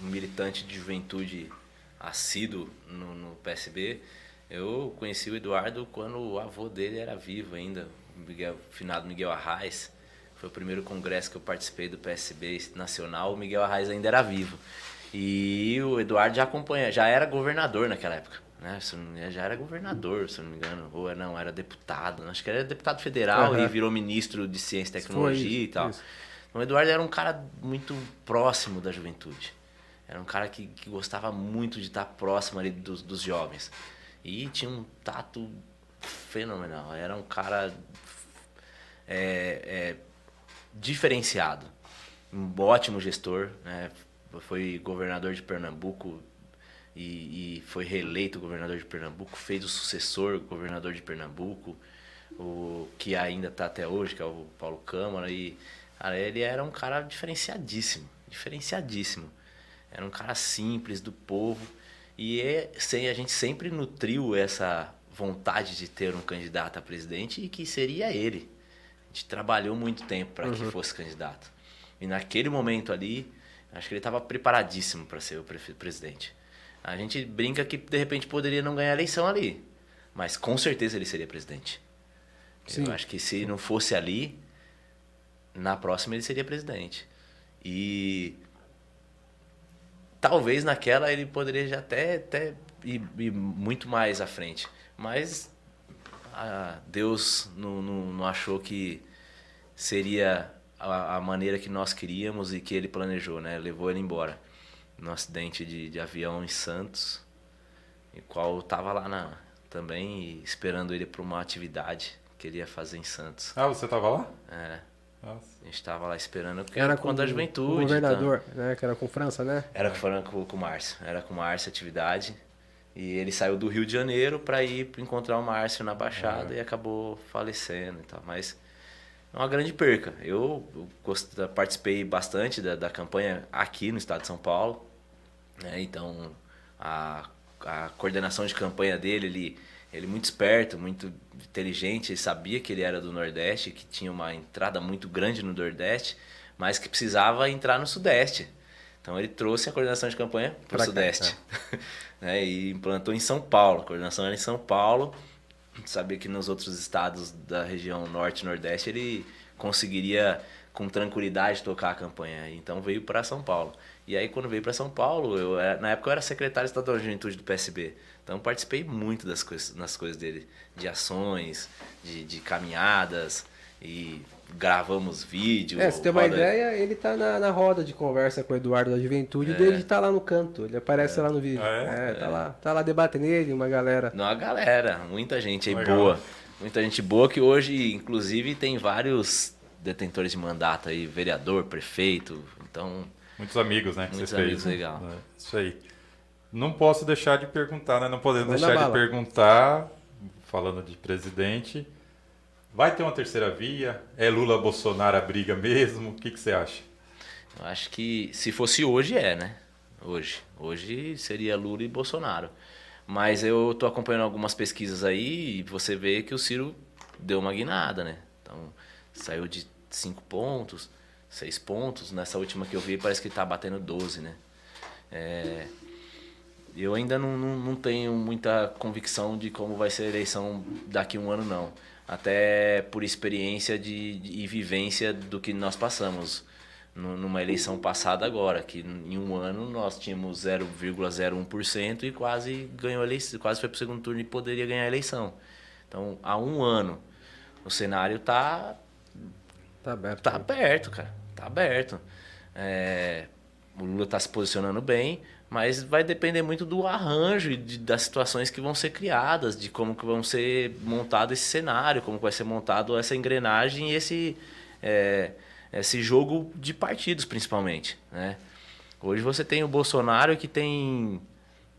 um militante de juventude assíduo no, no PSB, eu conheci o Eduardo quando o avô dele era vivo ainda, Miguel, finado Miguel Arraes. Foi o primeiro congresso que eu participei do PSB nacional, o Miguel Arraes ainda era vivo. E o Eduardo já acompanha, já era governador naquela época. Né? Já era governador, se eu não me engano. Ou não, era deputado. Acho que era deputado federal Aham. e virou ministro de Ciência e Tecnologia e isso, tal. isso. O Eduardo era um cara muito próximo da juventude. Era um cara que, que gostava muito de estar próximo ali dos, dos jovens. E tinha um tato fenomenal. Era um cara é, é, diferenciado. Um ótimo gestor. Né? Foi governador de Pernambuco e, e foi reeleito governador de Pernambuco. Fez o sucessor governador de Pernambuco, o que ainda está até hoje, que é o Paulo Câmara. E cara, ele era um cara diferenciadíssimo. Diferenciadíssimo. Era um cara simples, do povo. E é, sem, a gente sempre nutriu essa vontade de ter um candidato a presidente e que seria ele. Gente trabalhou muito tempo para que fosse candidato. E naquele momento ali, acho que ele estava preparadíssimo para ser o presidente. A gente brinca que de repente poderia não ganhar a eleição ali, mas com certeza ele seria presidente. Sim. Eu acho que se não fosse ali, na próxima ele seria presidente. E talvez naquela ele poderia já até, até ir, ir muito mais à frente. Mas ah, Deus não, não, não achou que seria a, a maneira que nós queríamos e que ele planejou, né? Levou ele embora no acidente de, de avião em Santos, e qual eu tava lá na, também esperando ele para uma atividade que ele ia fazer em Santos. Ah, você tava lá? É, Nossa. a gente tava lá esperando porque Era era quando a o juventude. governador, né? Que era com França, né? então. Era com, com, com o Márcio, era com o Márcio a atividade. E ele saiu do Rio de Janeiro para ir encontrar o Márcio na Baixada e acabou falecendo e tal. Mas é uma grande perca. Eu, participei bastante da, da campanha aqui no estado de São Paulo. né? Então, a, a coordenação de campanha dele, ele, Ele muito esperto, muito inteligente, ele sabia que ele era do Nordeste, que tinha uma entrada muito grande no Nordeste, mas que precisava entrar no Sudeste. Então ele trouxe a coordenação de campanha para o Sudeste. [LAUGHS] né, e implantou em São Paulo. A coordenação era em São Paulo. Sabia que nos outros estados da região Norte e Nordeste ele conseguiria com tranquilidade tocar a campanha. Então veio para São Paulo. E aí quando veio para São Paulo, eu na época eu era secretário estadual de juventude do PSB. Então participei muito das coisas, nas coisas dele, de ações, de, de caminhadas e gravamos vídeo. É, se tem uma roda... ideia, ele tá na, na roda de conversa com o Eduardo da Juventude, é. dele tá lá no canto, ele aparece é. lá no vídeo. Ah, é? é? tá lá, tá lá debatendo ele, uma galera. Não, a galera, muita gente aí Legal. boa. Muita gente boa que hoje, inclusive, tem vários detentores de mandato aí, vereador, prefeito, então... Muitos amigos, né? Muitos amigos, fez. legal. É, isso aí. Não posso deixar de perguntar, né? Não podemos deixar de perguntar, falando de presidente, vai ter uma terceira via? É Lula-Bolsonaro a briga mesmo? O que, que você acha? Eu acho que se fosse hoje é, né? Hoje. Hoje seria Lula e Bolsonaro. Mas eu tô acompanhando algumas pesquisas aí e você vê que o Ciro deu uma guinada, né? Então, saiu de 5 pontos, 6 pontos. Nessa última que eu vi, parece que está batendo 12, né? É, eu ainda não, não, não, tenho muita convicção de como vai ser a eleição daqui a um ano, não. Até por experiência de, de, e vivência do que nós passamos numa eleição passada agora, que em um ano nós tínhamos 0,01% e quase ganhou a eleição, quase foi para o segundo turno e poderia ganhar a eleição. Então, há um ano, o cenário está Tá aberto. Tá aberto, cara. Tá aberto. É, o Lula tá se posicionando bem, mas vai depender muito do arranjo e de, das situações que vão ser criadas, de como que vão ser montado esse cenário, como vai ser montado essa engrenagem e esse, é, esse jogo de partidos, principalmente. Né? Hoje você tem o Bolsonaro que tem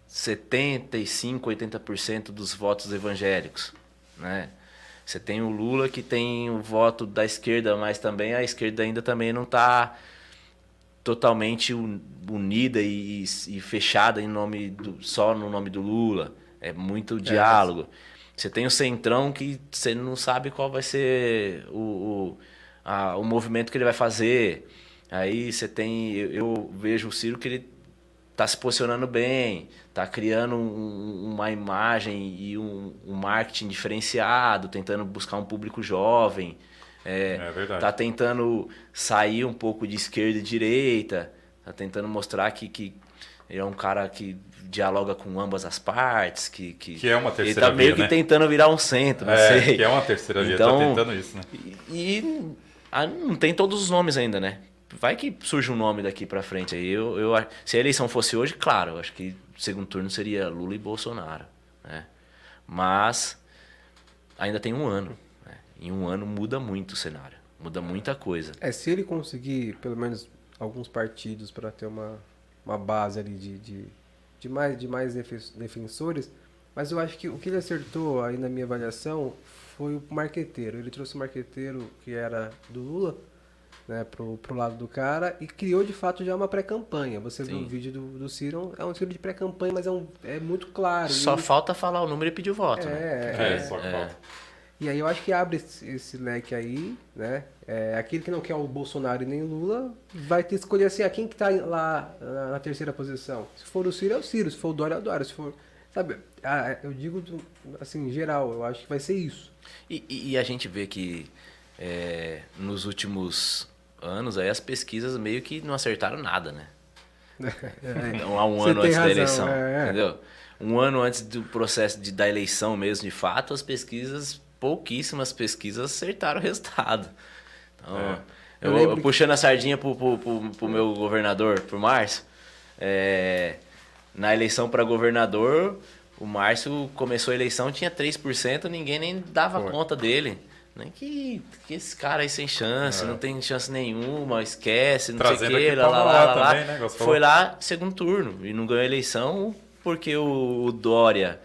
75, 80% dos votos evangélicos. Né? Você tem o Lula que tem o voto da esquerda, mas também a esquerda ainda também não está totalmente unida e, e, fechada em nome do, só no nome do Lula. É muito é, diálogo. Você tem o Centrão que você não sabe qual vai ser o, o, a, o movimento que ele vai fazer. Aí você tem. Eu, eu vejo o Ciro que ele está se posicionando bem, está criando um, uma imagem e um, um, marketing diferenciado, tentando buscar um público jovem. É, é verdade. Tá tentando sair um pouco de esquerda e direita, tá tentando mostrar que, que ele é um cara que dialoga com ambas as partes, que, que, que é uma terceira ele tá meio via, que né? tentando virar um centro, não é, sei. que é uma terceira via, tá então, tá tentando isso, né? E, e ah, não tem todos os nomes ainda, né? vai que surge um nome daqui para frente aí. Eu, eu, se a eleição fosse hoje, claro, eu acho que segundo turno seria Lula e Bolsonaro. Né? Mas ainda tem um ano. Em um ano muda muito o cenário, muda muita coisa. É, se ele conseguir pelo menos alguns partidos para ter uma, uma base ali de, de, de, mais, de mais defensores, mas eu acho que o que ele acertou aí na minha avaliação foi o marqueteiro. Ele trouxe o marqueteiro que era do Lula né, pro, pro lado do cara e criou de fato já uma pré-campanha. Você Sim. viu o vídeo do, do Ciro, é um tiro de pré-campanha, mas é, um, é muito claro. Só e... falta falar o número e pedir o voto. É, né? é, é, só é. E aí eu acho que abre esse, esse leque aí, né? É, aquele que não quer o Bolsonaro e nem o Lula vai ter que escolher assim, a quem que tá lá na, na, terceira posição. Se for o Ciro, é o Ciro. Se for o Dória, é o Dória. Se for... Sabe, eu digo assim, em geral, eu acho que vai ser isso. E, e, e a gente vê que é, nos últimos anos, aí as pesquisas meio que não acertaram nada, né? [LAUGHS] É. Há um ano antes razão, da eleição, é. entendeu? Um ano antes do processo de, da eleição mesmo, de fato, as pesquisas, pouquíssimas pesquisas acertaram o resultado. Então, é. eu, eu, eu puxando a sardinha pro, pro, pro, pro meu governador, pro Márcio, é, na eleição para governador, o Márcio começou a eleição, tinha 3%, ninguém nem dava conta dele. Nem que, que esse cara aí sem chance, é. não tem chance nenhuma, esquece, não Trazendo sei o que, lá, lá, lá, lá, Né, Foi lá segundo turno e não ganhou a eleição porque o, o Dória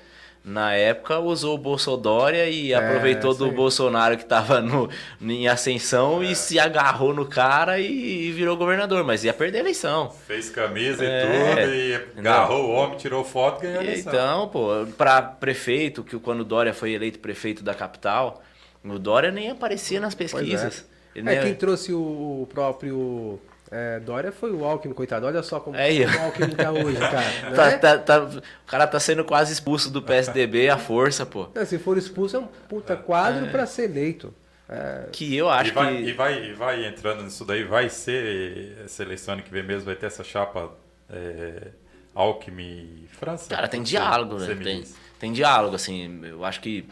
na época usou o Bolsodória e É, aproveitou do. Bolsonaro que estava no, em ascensão É. e se agarrou no cara e, virou governador, mas ia perder a eleição. Fez camisa e É. tudo, e agarrou o homem, tirou foto e ganhou a eleição. Então, pô, para prefeito, que quando o Dória foi eleito prefeito da capital, o Dória nem aparecia nas pesquisas. Ele É, quem trouxe o próprio é, Dória foi o Alckmin, coitado. Olha só como É, e- o Alckmin tá hoje, cara. [LAUGHS] Tá- né? tá- tá- o cara tá sendo quase expulso do PSDB à força, pô. Não, se for expulso, é um puta quadro pra ser eleito. É, Que eu acho e, vai, que. e, vai, e vai entrando nisso daí, vai ser essa eleição ano que vem mesmo, vai ter essa chapa é, Alckmin e França? Cara, tem diálogo, né? Tem, tem diálogo, assim. Eu acho que,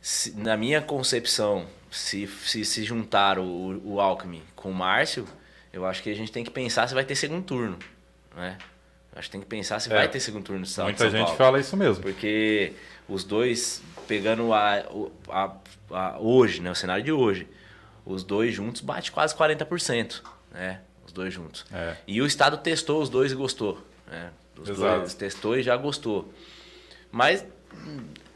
se- na minha concepção, se se, se juntar o, o Alckmin com o Márcio, eu acho que a gente tem que pensar se vai ter segundo turno, né? Eu acho que tem que pensar se É. vai ter segundo turno no estado Muita gente Paulo. fala isso mesmo. Porque os dois, pegando a, a- a- hoje, né, o cenário de hoje, os dois juntos bate quase 40%, né? Os dois juntos. É. E o Estado testou os dois e gostou. Né? Os Exato. dois testou e já gostou. Mas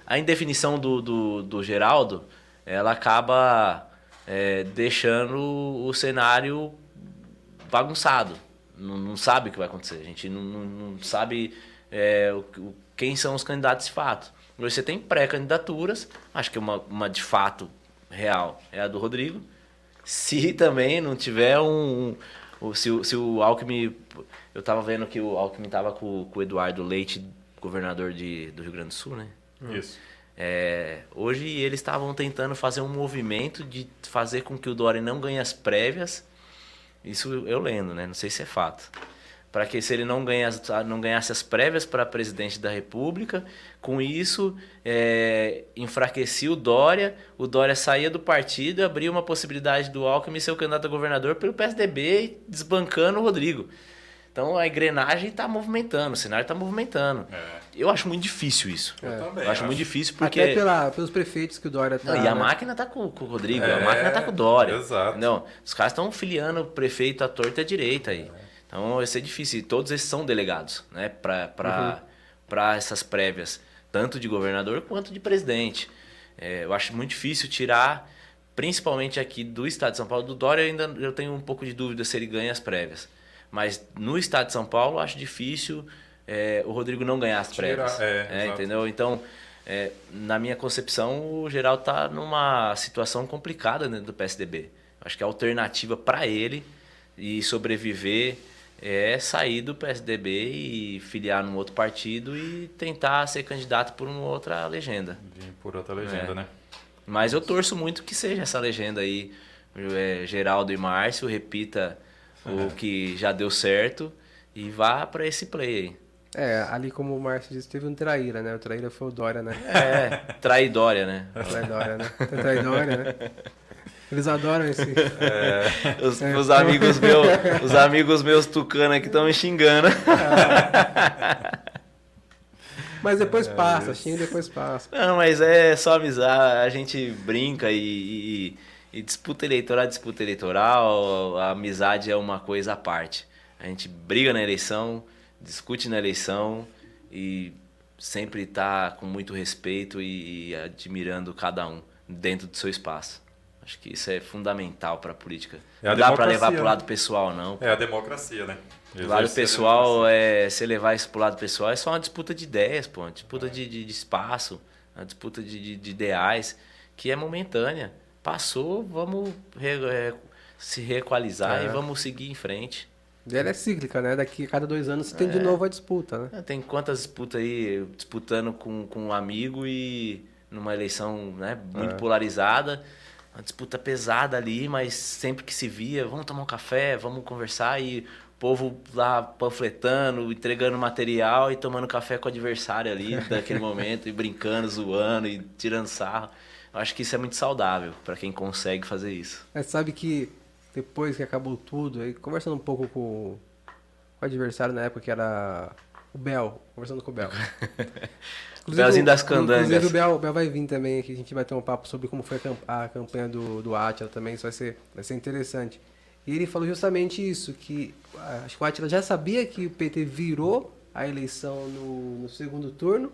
a indefinição do, do, do Geraldo, ela acaba é, deixando o cenário bagunçado. Não, não sabe o que vai acontecer. A gente não, não, não sabe é, o- o- quem são os candidatos de fato. Hoje você tem pré-candidaturas, acho que uma, uma de fato real é a do Rodrigo. Se também não tiver um. um- o- se, o- se o Alckmin. Eu tava vendo que o Alckmin tava com, com o Eduardo Leite, governador de, do Rio Grande do Sul, né? Isso. É, hoje eles estavam tentando fazer um movimento de fazer com que o Dória não ganhe as prévias. Isso eu lendo, né? Não sei se é fato. Para que se ele não, ganhasse, não ganhasse as prévias para presidente da República, com isso é, enfraquecia o Dória, o Dória saía do partido, abria uma possibilidade do Alckmin ser o candidato a governador pelo PSDB, desbancando o Rodrigo. Então a engrenagem está movimentando, o cenário está movimentando. É. Eu acho muito difícil isso. Eu também. Eu acho muito difícil porque. Até pela, pelos prefeitos que o Dória tá. Não, e a né? máquina tá com, com o Rodrigo, É, a máquina tá com o Dória. exato. Não, os caras estão filiando o prefeito à torta e à direita aí. Então vai ser difícil. E todos esses são delegados, né? Pra, pra, pra essas prévias, tanto de governador quanto de presidente. É, eu acho muito difícil tirar, principalmente aqui do estado de São Paulo, do Dória ainda eu tenho um pouco de dúvida se ele ganha as prévias. Mas no estado de São Paulo eu acho difícil é, o Rodrigo não ganhar as prévias. é, É, entendeu? Então, é, na minha concepção, o Geraldo está numa situação complicada dentro do PSDB. Acho que a alternativa para ele e sobreviver é sair do PSDB e filiar num outro partido e tentar ser candidato por uma outra legenda. Por outra legenda, É. né? Mas eu torço muito que seja essa legenda aí, é, Geraldo e Márcio, repita [LAUGHS] o que já deu certo e vá para esse play aí. É, ali como o Márcio disse, teve um traíra, né? O traíra foi o Dória, né? É, traidória, né? Traidória, né? Traidória, né? Eles adoram esse. Os, os amigos meus, os amigos meus tucanos aqui estão me xingando. [LAUGHS] Mas depois passa, xinga depois passa. Não, mas é só amizade, a gente brinca e, e- e disputa eleitoral é disputa eleitoral, a amizade é uma coisa à parte. A gente briga na eleição, discute na eleição e sempre tá com muito respeito e, e admirando cada um dentro do seu espaço. Acho que isso é fundamental para a política. É a não dá para levar pro né? lado pessoal, não. É a democracia, né? Do lado pessoal, é, se levar isso pro lado pessoal, é só uma disputa de ideias, pô, uma disputa de, de, de espaço, uma disputa de, de, de ideais, que é momentânea. Passou, vamos re- é, se reequalizar É. e vamos seguir em frente. E ela é cíclica, né? Daqui a cada dois anos você tem de novo a disputa, né? Tem quantas disputas aí, disputando com, com um amigo e numa eleição né, muito É. polarizada, uma disputa pesada ali, mas sempre que se via, vamos tomar um café, vamos conversar e o povo lá panfletando, entregando material e tomando café com o adversário ali [LAUGHS] daquele momento e brincando, zoando e tirando sarro. Eu acho que isso é muito saudável para quem consegue fazer isso. Mas sabe que depois que acabou tudo, aí conversando um pouco com o adversário na época que era o Bel, conversando com o Bel. [LAUGHS] Belzinho das candangas. Inclusive o Bel, o Bel vai vir também aqui, a gente vai ter um papo sobre como foi a, cam- a campanha do, do Atila também, isso vai ser, vai ser interessante. E ele falou justamente isso, que ah, acho que o Atila já sabia que o PT virou a eleição no, no segundo turno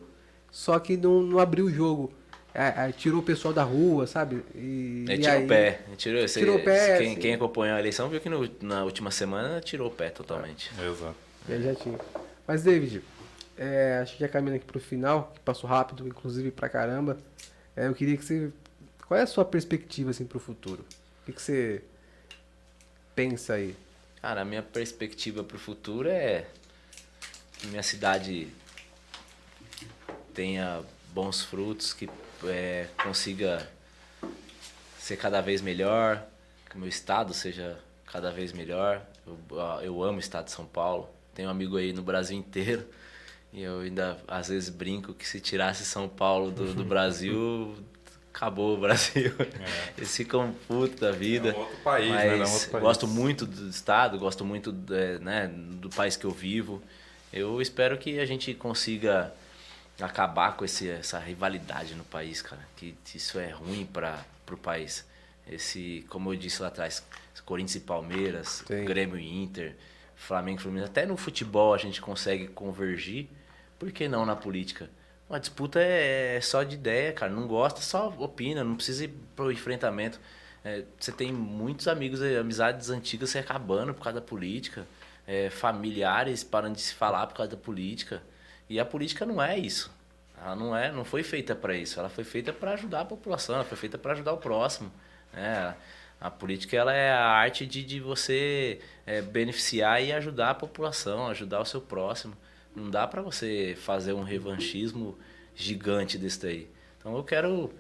só que não, não abriu o jogo. É, é, tirou o pessoal da rua, sabe? E, Ele e tirou aí- o pé. Ele Tirou, você- Tirou o pé, Quem, sim. quem acompanhou a eleição viu que no- na última semana tirou o pé totalmente. Exato. E aí já tinha. Mas, David, é, acho que já caminhando aqui pro final, que passou rápido, inclusive pra caramba. é, eu queria que você. Qual é a sua perspectiva assim, pro futuro? O que, que você pensa aí? Cara, a minha perspectiva pro futuro é que minha cidade tenha bons frutos, que é, consiga ser cada vez melhor, que o meu estado seja cada vez melhor. Eu, eu amo o estado de São Paulo, tenho um amigo aí no Brasil inteiro. E eu ainda às vezes brinco que se tirasse São Paulo do, do Brasil, [LAUGHS] acabou o Brasil. Eles ficam da vida. É um outro país, né? É um outro país. gosto muito do estado, gosto muito é, né, do país que eu vivo. Eu espero que a gente consiga acabar com esse, essa rivalidade no país, cara. Que isso é ruim para o país. Esse, como eu disse lá atrás, Corinthians e Palmeiras, Sim. Grêmio e Inter, Flamengo e Fluminense. Até no futebol a gente consegue convergir. Por que não na política? Uma disputa é, é só de ideia, cara. Não gosta, só opina. Não precisa ir pro enfrentamento. É, você tem muitos amigos, amizades antigas se acabando por causa da política. É, familiares parando de se falar por causa da política. E a política não é isso. Ela não é, não foi feita para isso. Ela foi feita para ajudar a população. Ela foi feita para ajudar o próximo. né? a política ela é a arte de, de você é, beneficiar e ajudar a população, ajudar o seu próximo. Não dá para você fazer um revanchismo gigante desse daí. Então eu quero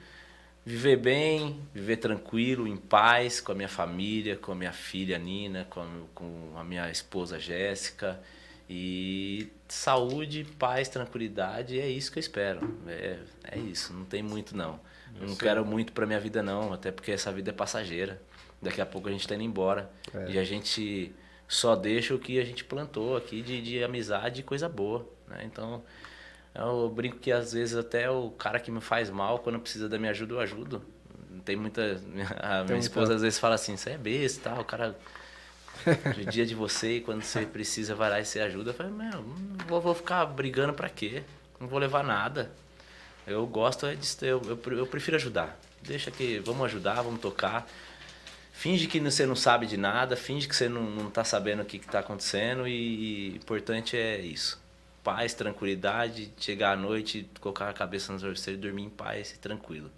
viver bem, viver tranquilo, em paz com a minha família, com a minha filha Nina, com a, com a minha esposa Jéssica. E saúde, paz, tranquilidade, é isso que eu espero. É, é isso, não tem muito não. Eu não quero muito pra minha vida não, até porque essa vida é passageira. Daqui a pouco a gente tá indo embora. E a gente só deixa o que a gente plantou aqui de, de amizade e coisa boa. Né? Então, eu brinco que às vezes até o cara que me faz mal, quando precisa da minha ajuda, eu ajudo. Tem muita. [LAUGHS] A minha esposa às vezes fala assim, você é besta e tal, o cara. [LAUGHS] O dia de você, e quando você precisa, vai lá e você ajuda. Eu falei, meu, não vou, vou ficar brigando pra quê? Não vou levar nada. Eu gosto é de. Eu, eu, eu prefiro ajudar. Deixa que. Vamos ajudar, vamos tocar. Finge que você não sabe de nada, finge que você não, não tá sabendo o que, que tá acontecendo e, e importante é isso. Paz, tranquilidade, chegar à noite, colocar a cabeça no travesseiro dormir em paz e tranquilo.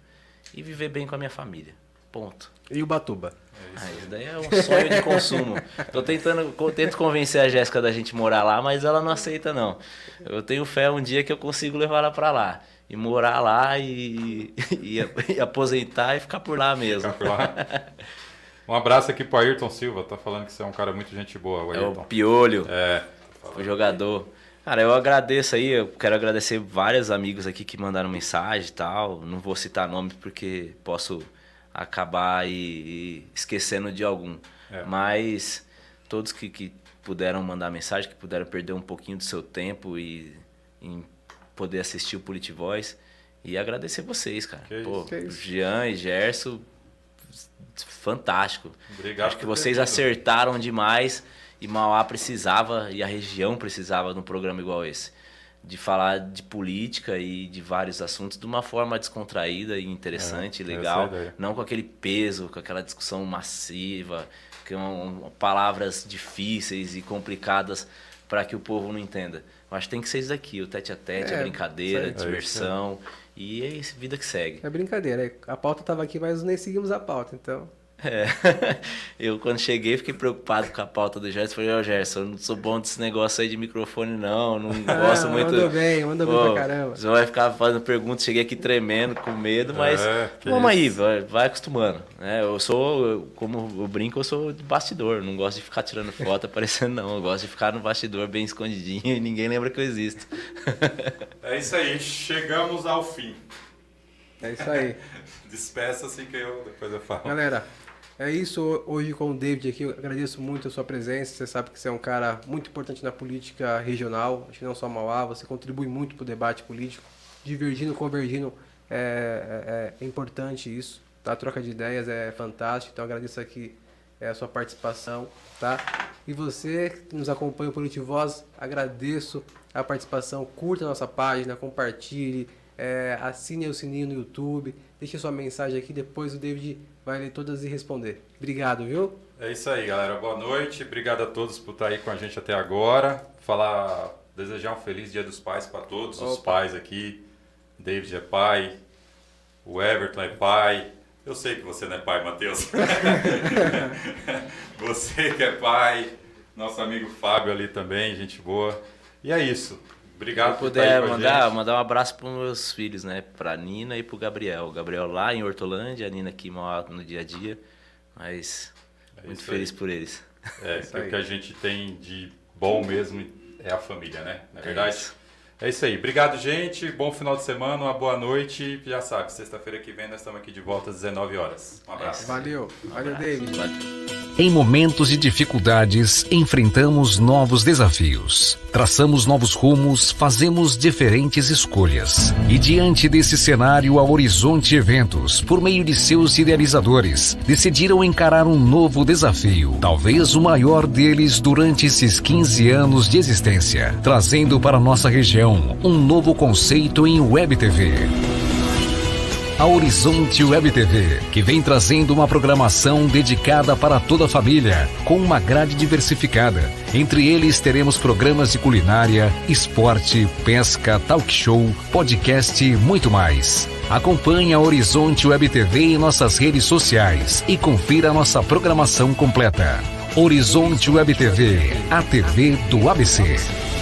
E viver bem com a minha família. Ponto. E o Batuba? Ah, isso daí é um sonho de consumo. Tô tentando, tento convencer a Jéssica da gente morar lá, mas ela não aceita não. Eu tenho fé um dia que eu consigo levar ela pra lá. E morar lá e, e, e aposentar e ficar por lá mesmo. Ficar por lá. Um abraço aqui pro Ayrton Silva, tá falando que você é um cara muito gente boa, o É o Ayrton. Piolho. É, o jogador. Cara, eu agradeço aí, eu quero agradecer vários amigos aqui que mandaram mensagem e tal. Não vou citar nomes porque posso acabar e, e esquecendo de algum. É. Mas todos que, que puderam mandar mensagem, que puderam perder um pouquinho do seu tempo e em poder assistir o Politivoz. E agradecer vocês, cara. Que Pô, isso, isso. Jean e Gerson, fantástico. Obrigado Acho que vocês vindo. acertaram demais e Mauá precisava e a região precisava de um programa igual esse. De falar de política e de vários assuntos de uma forma descontraída e interessante, É, legal. é ideia. Não com aquele peso, com aquela discussão massiva, com palavras difíceis e complicadas para que o povo não entenda. Eu acho que tem que ser isso aqui, o tete a tete, É, a brincadeira, a aí. diversão. E é isso, vida que segue. É brincadeira. é- A pauta tava aqui, mas nem seguimos a pauta, então. É. [LAUGHS] Eu, quando cheguei, fiquei preocupado com a pauta do Gerson. Falei, ô Gerson, eu não sou bom desse negócio aí de microfone, não. Não [LAUGHS] gosto Ah, muito. mandou bem, mandou bem pra caramba. Você vai ficar fazendo perguntas. Cheguei aqui tremendo, com medo, mas É, vamos aí, vai, vai acostumando. né? eu sou, como eu brinco, eu sou de bastidor. Não gosto de ficar tirando foto [LAUGHS] aparecendo, não. Eu gosto de ficar no bastidor bem escondidinho e ninguém lembra que eu existo. É isso aí, chegamos ao fim. É isso aí. Despeça-se que eu depois eu falo. Galera, é isso hoje com o David aqui. Eu agradeço muito a sua presença. Você sabe que você é um cara muito importante na política regional, acho que não só Mauá, você contribui muito para o debate político. Divergindo, convergindo, é, é- é importante isso. Tá? A troca de ideias é fantástica, então agradeço aqui é, a sua participação. Tá? E você que nos acompanha o Politivoz, agradeço a participação. Curta a nossa página, compartilhe, É, assine o sininho no YouTube, deixe sua mensagem aqui, depois o David vai ler todas e responder. Obrigado, viu? É isso aí, galera. Boa noite. Obrigado a todos por estar aí com a gente até agora. Falar, desejar um feliz Dia dos Pais para todos os Opa. pais aqui. David é pai, o Everton é pai. Eu sei que você não é pai, Matheus. [LAUGHS] [LAUGHS] você que é pai, nosso amigo Fábio ali também, gente boa. E é isso. Obrigado Se aí puder mandar, mandar um abraço para meus filhos, né? Pra Nina e pro Gabriel. O Gabriel lá em Hortolândia, a Nina aqui no dia a dia. Mas É muito isso aí. feliz por eles. É, [LAUGHS] que o que a gente tem de bom mesmo é a família, né? Na verdade. isso. É isso aí. Obrigado, gente. Bom final de semana, uma boa noite. Já sabe, sexta-feira que vem nós estamos aqui de volta às 19 horas. Um abraço. Valeu. Valeu, David. Em momentos de dificuldades, enfrentamos novos desafios, traçamos novos rumos, fazemos diferentes escolhas. E diante desse cenário, a Horizonte Eventos, por meio de seus idealizadores, decidiram encarar um novo desafio, talvez o maior deles durante esses 15 anos de existência, trazendo para nossa região um novo conceito em Web TV. A Horizonte Web TV, que vem trazendo uma programação dedicada para toda a família, com uma grade diversificada. Entre eles teremos programas de culinária, esporte, pesca, talk show, podcast e muito mais. Acompanhe a Horizonte Web TV em nossas redes sociais e confira nossa programação completa. Horizonte Web TV, a TV do ABC.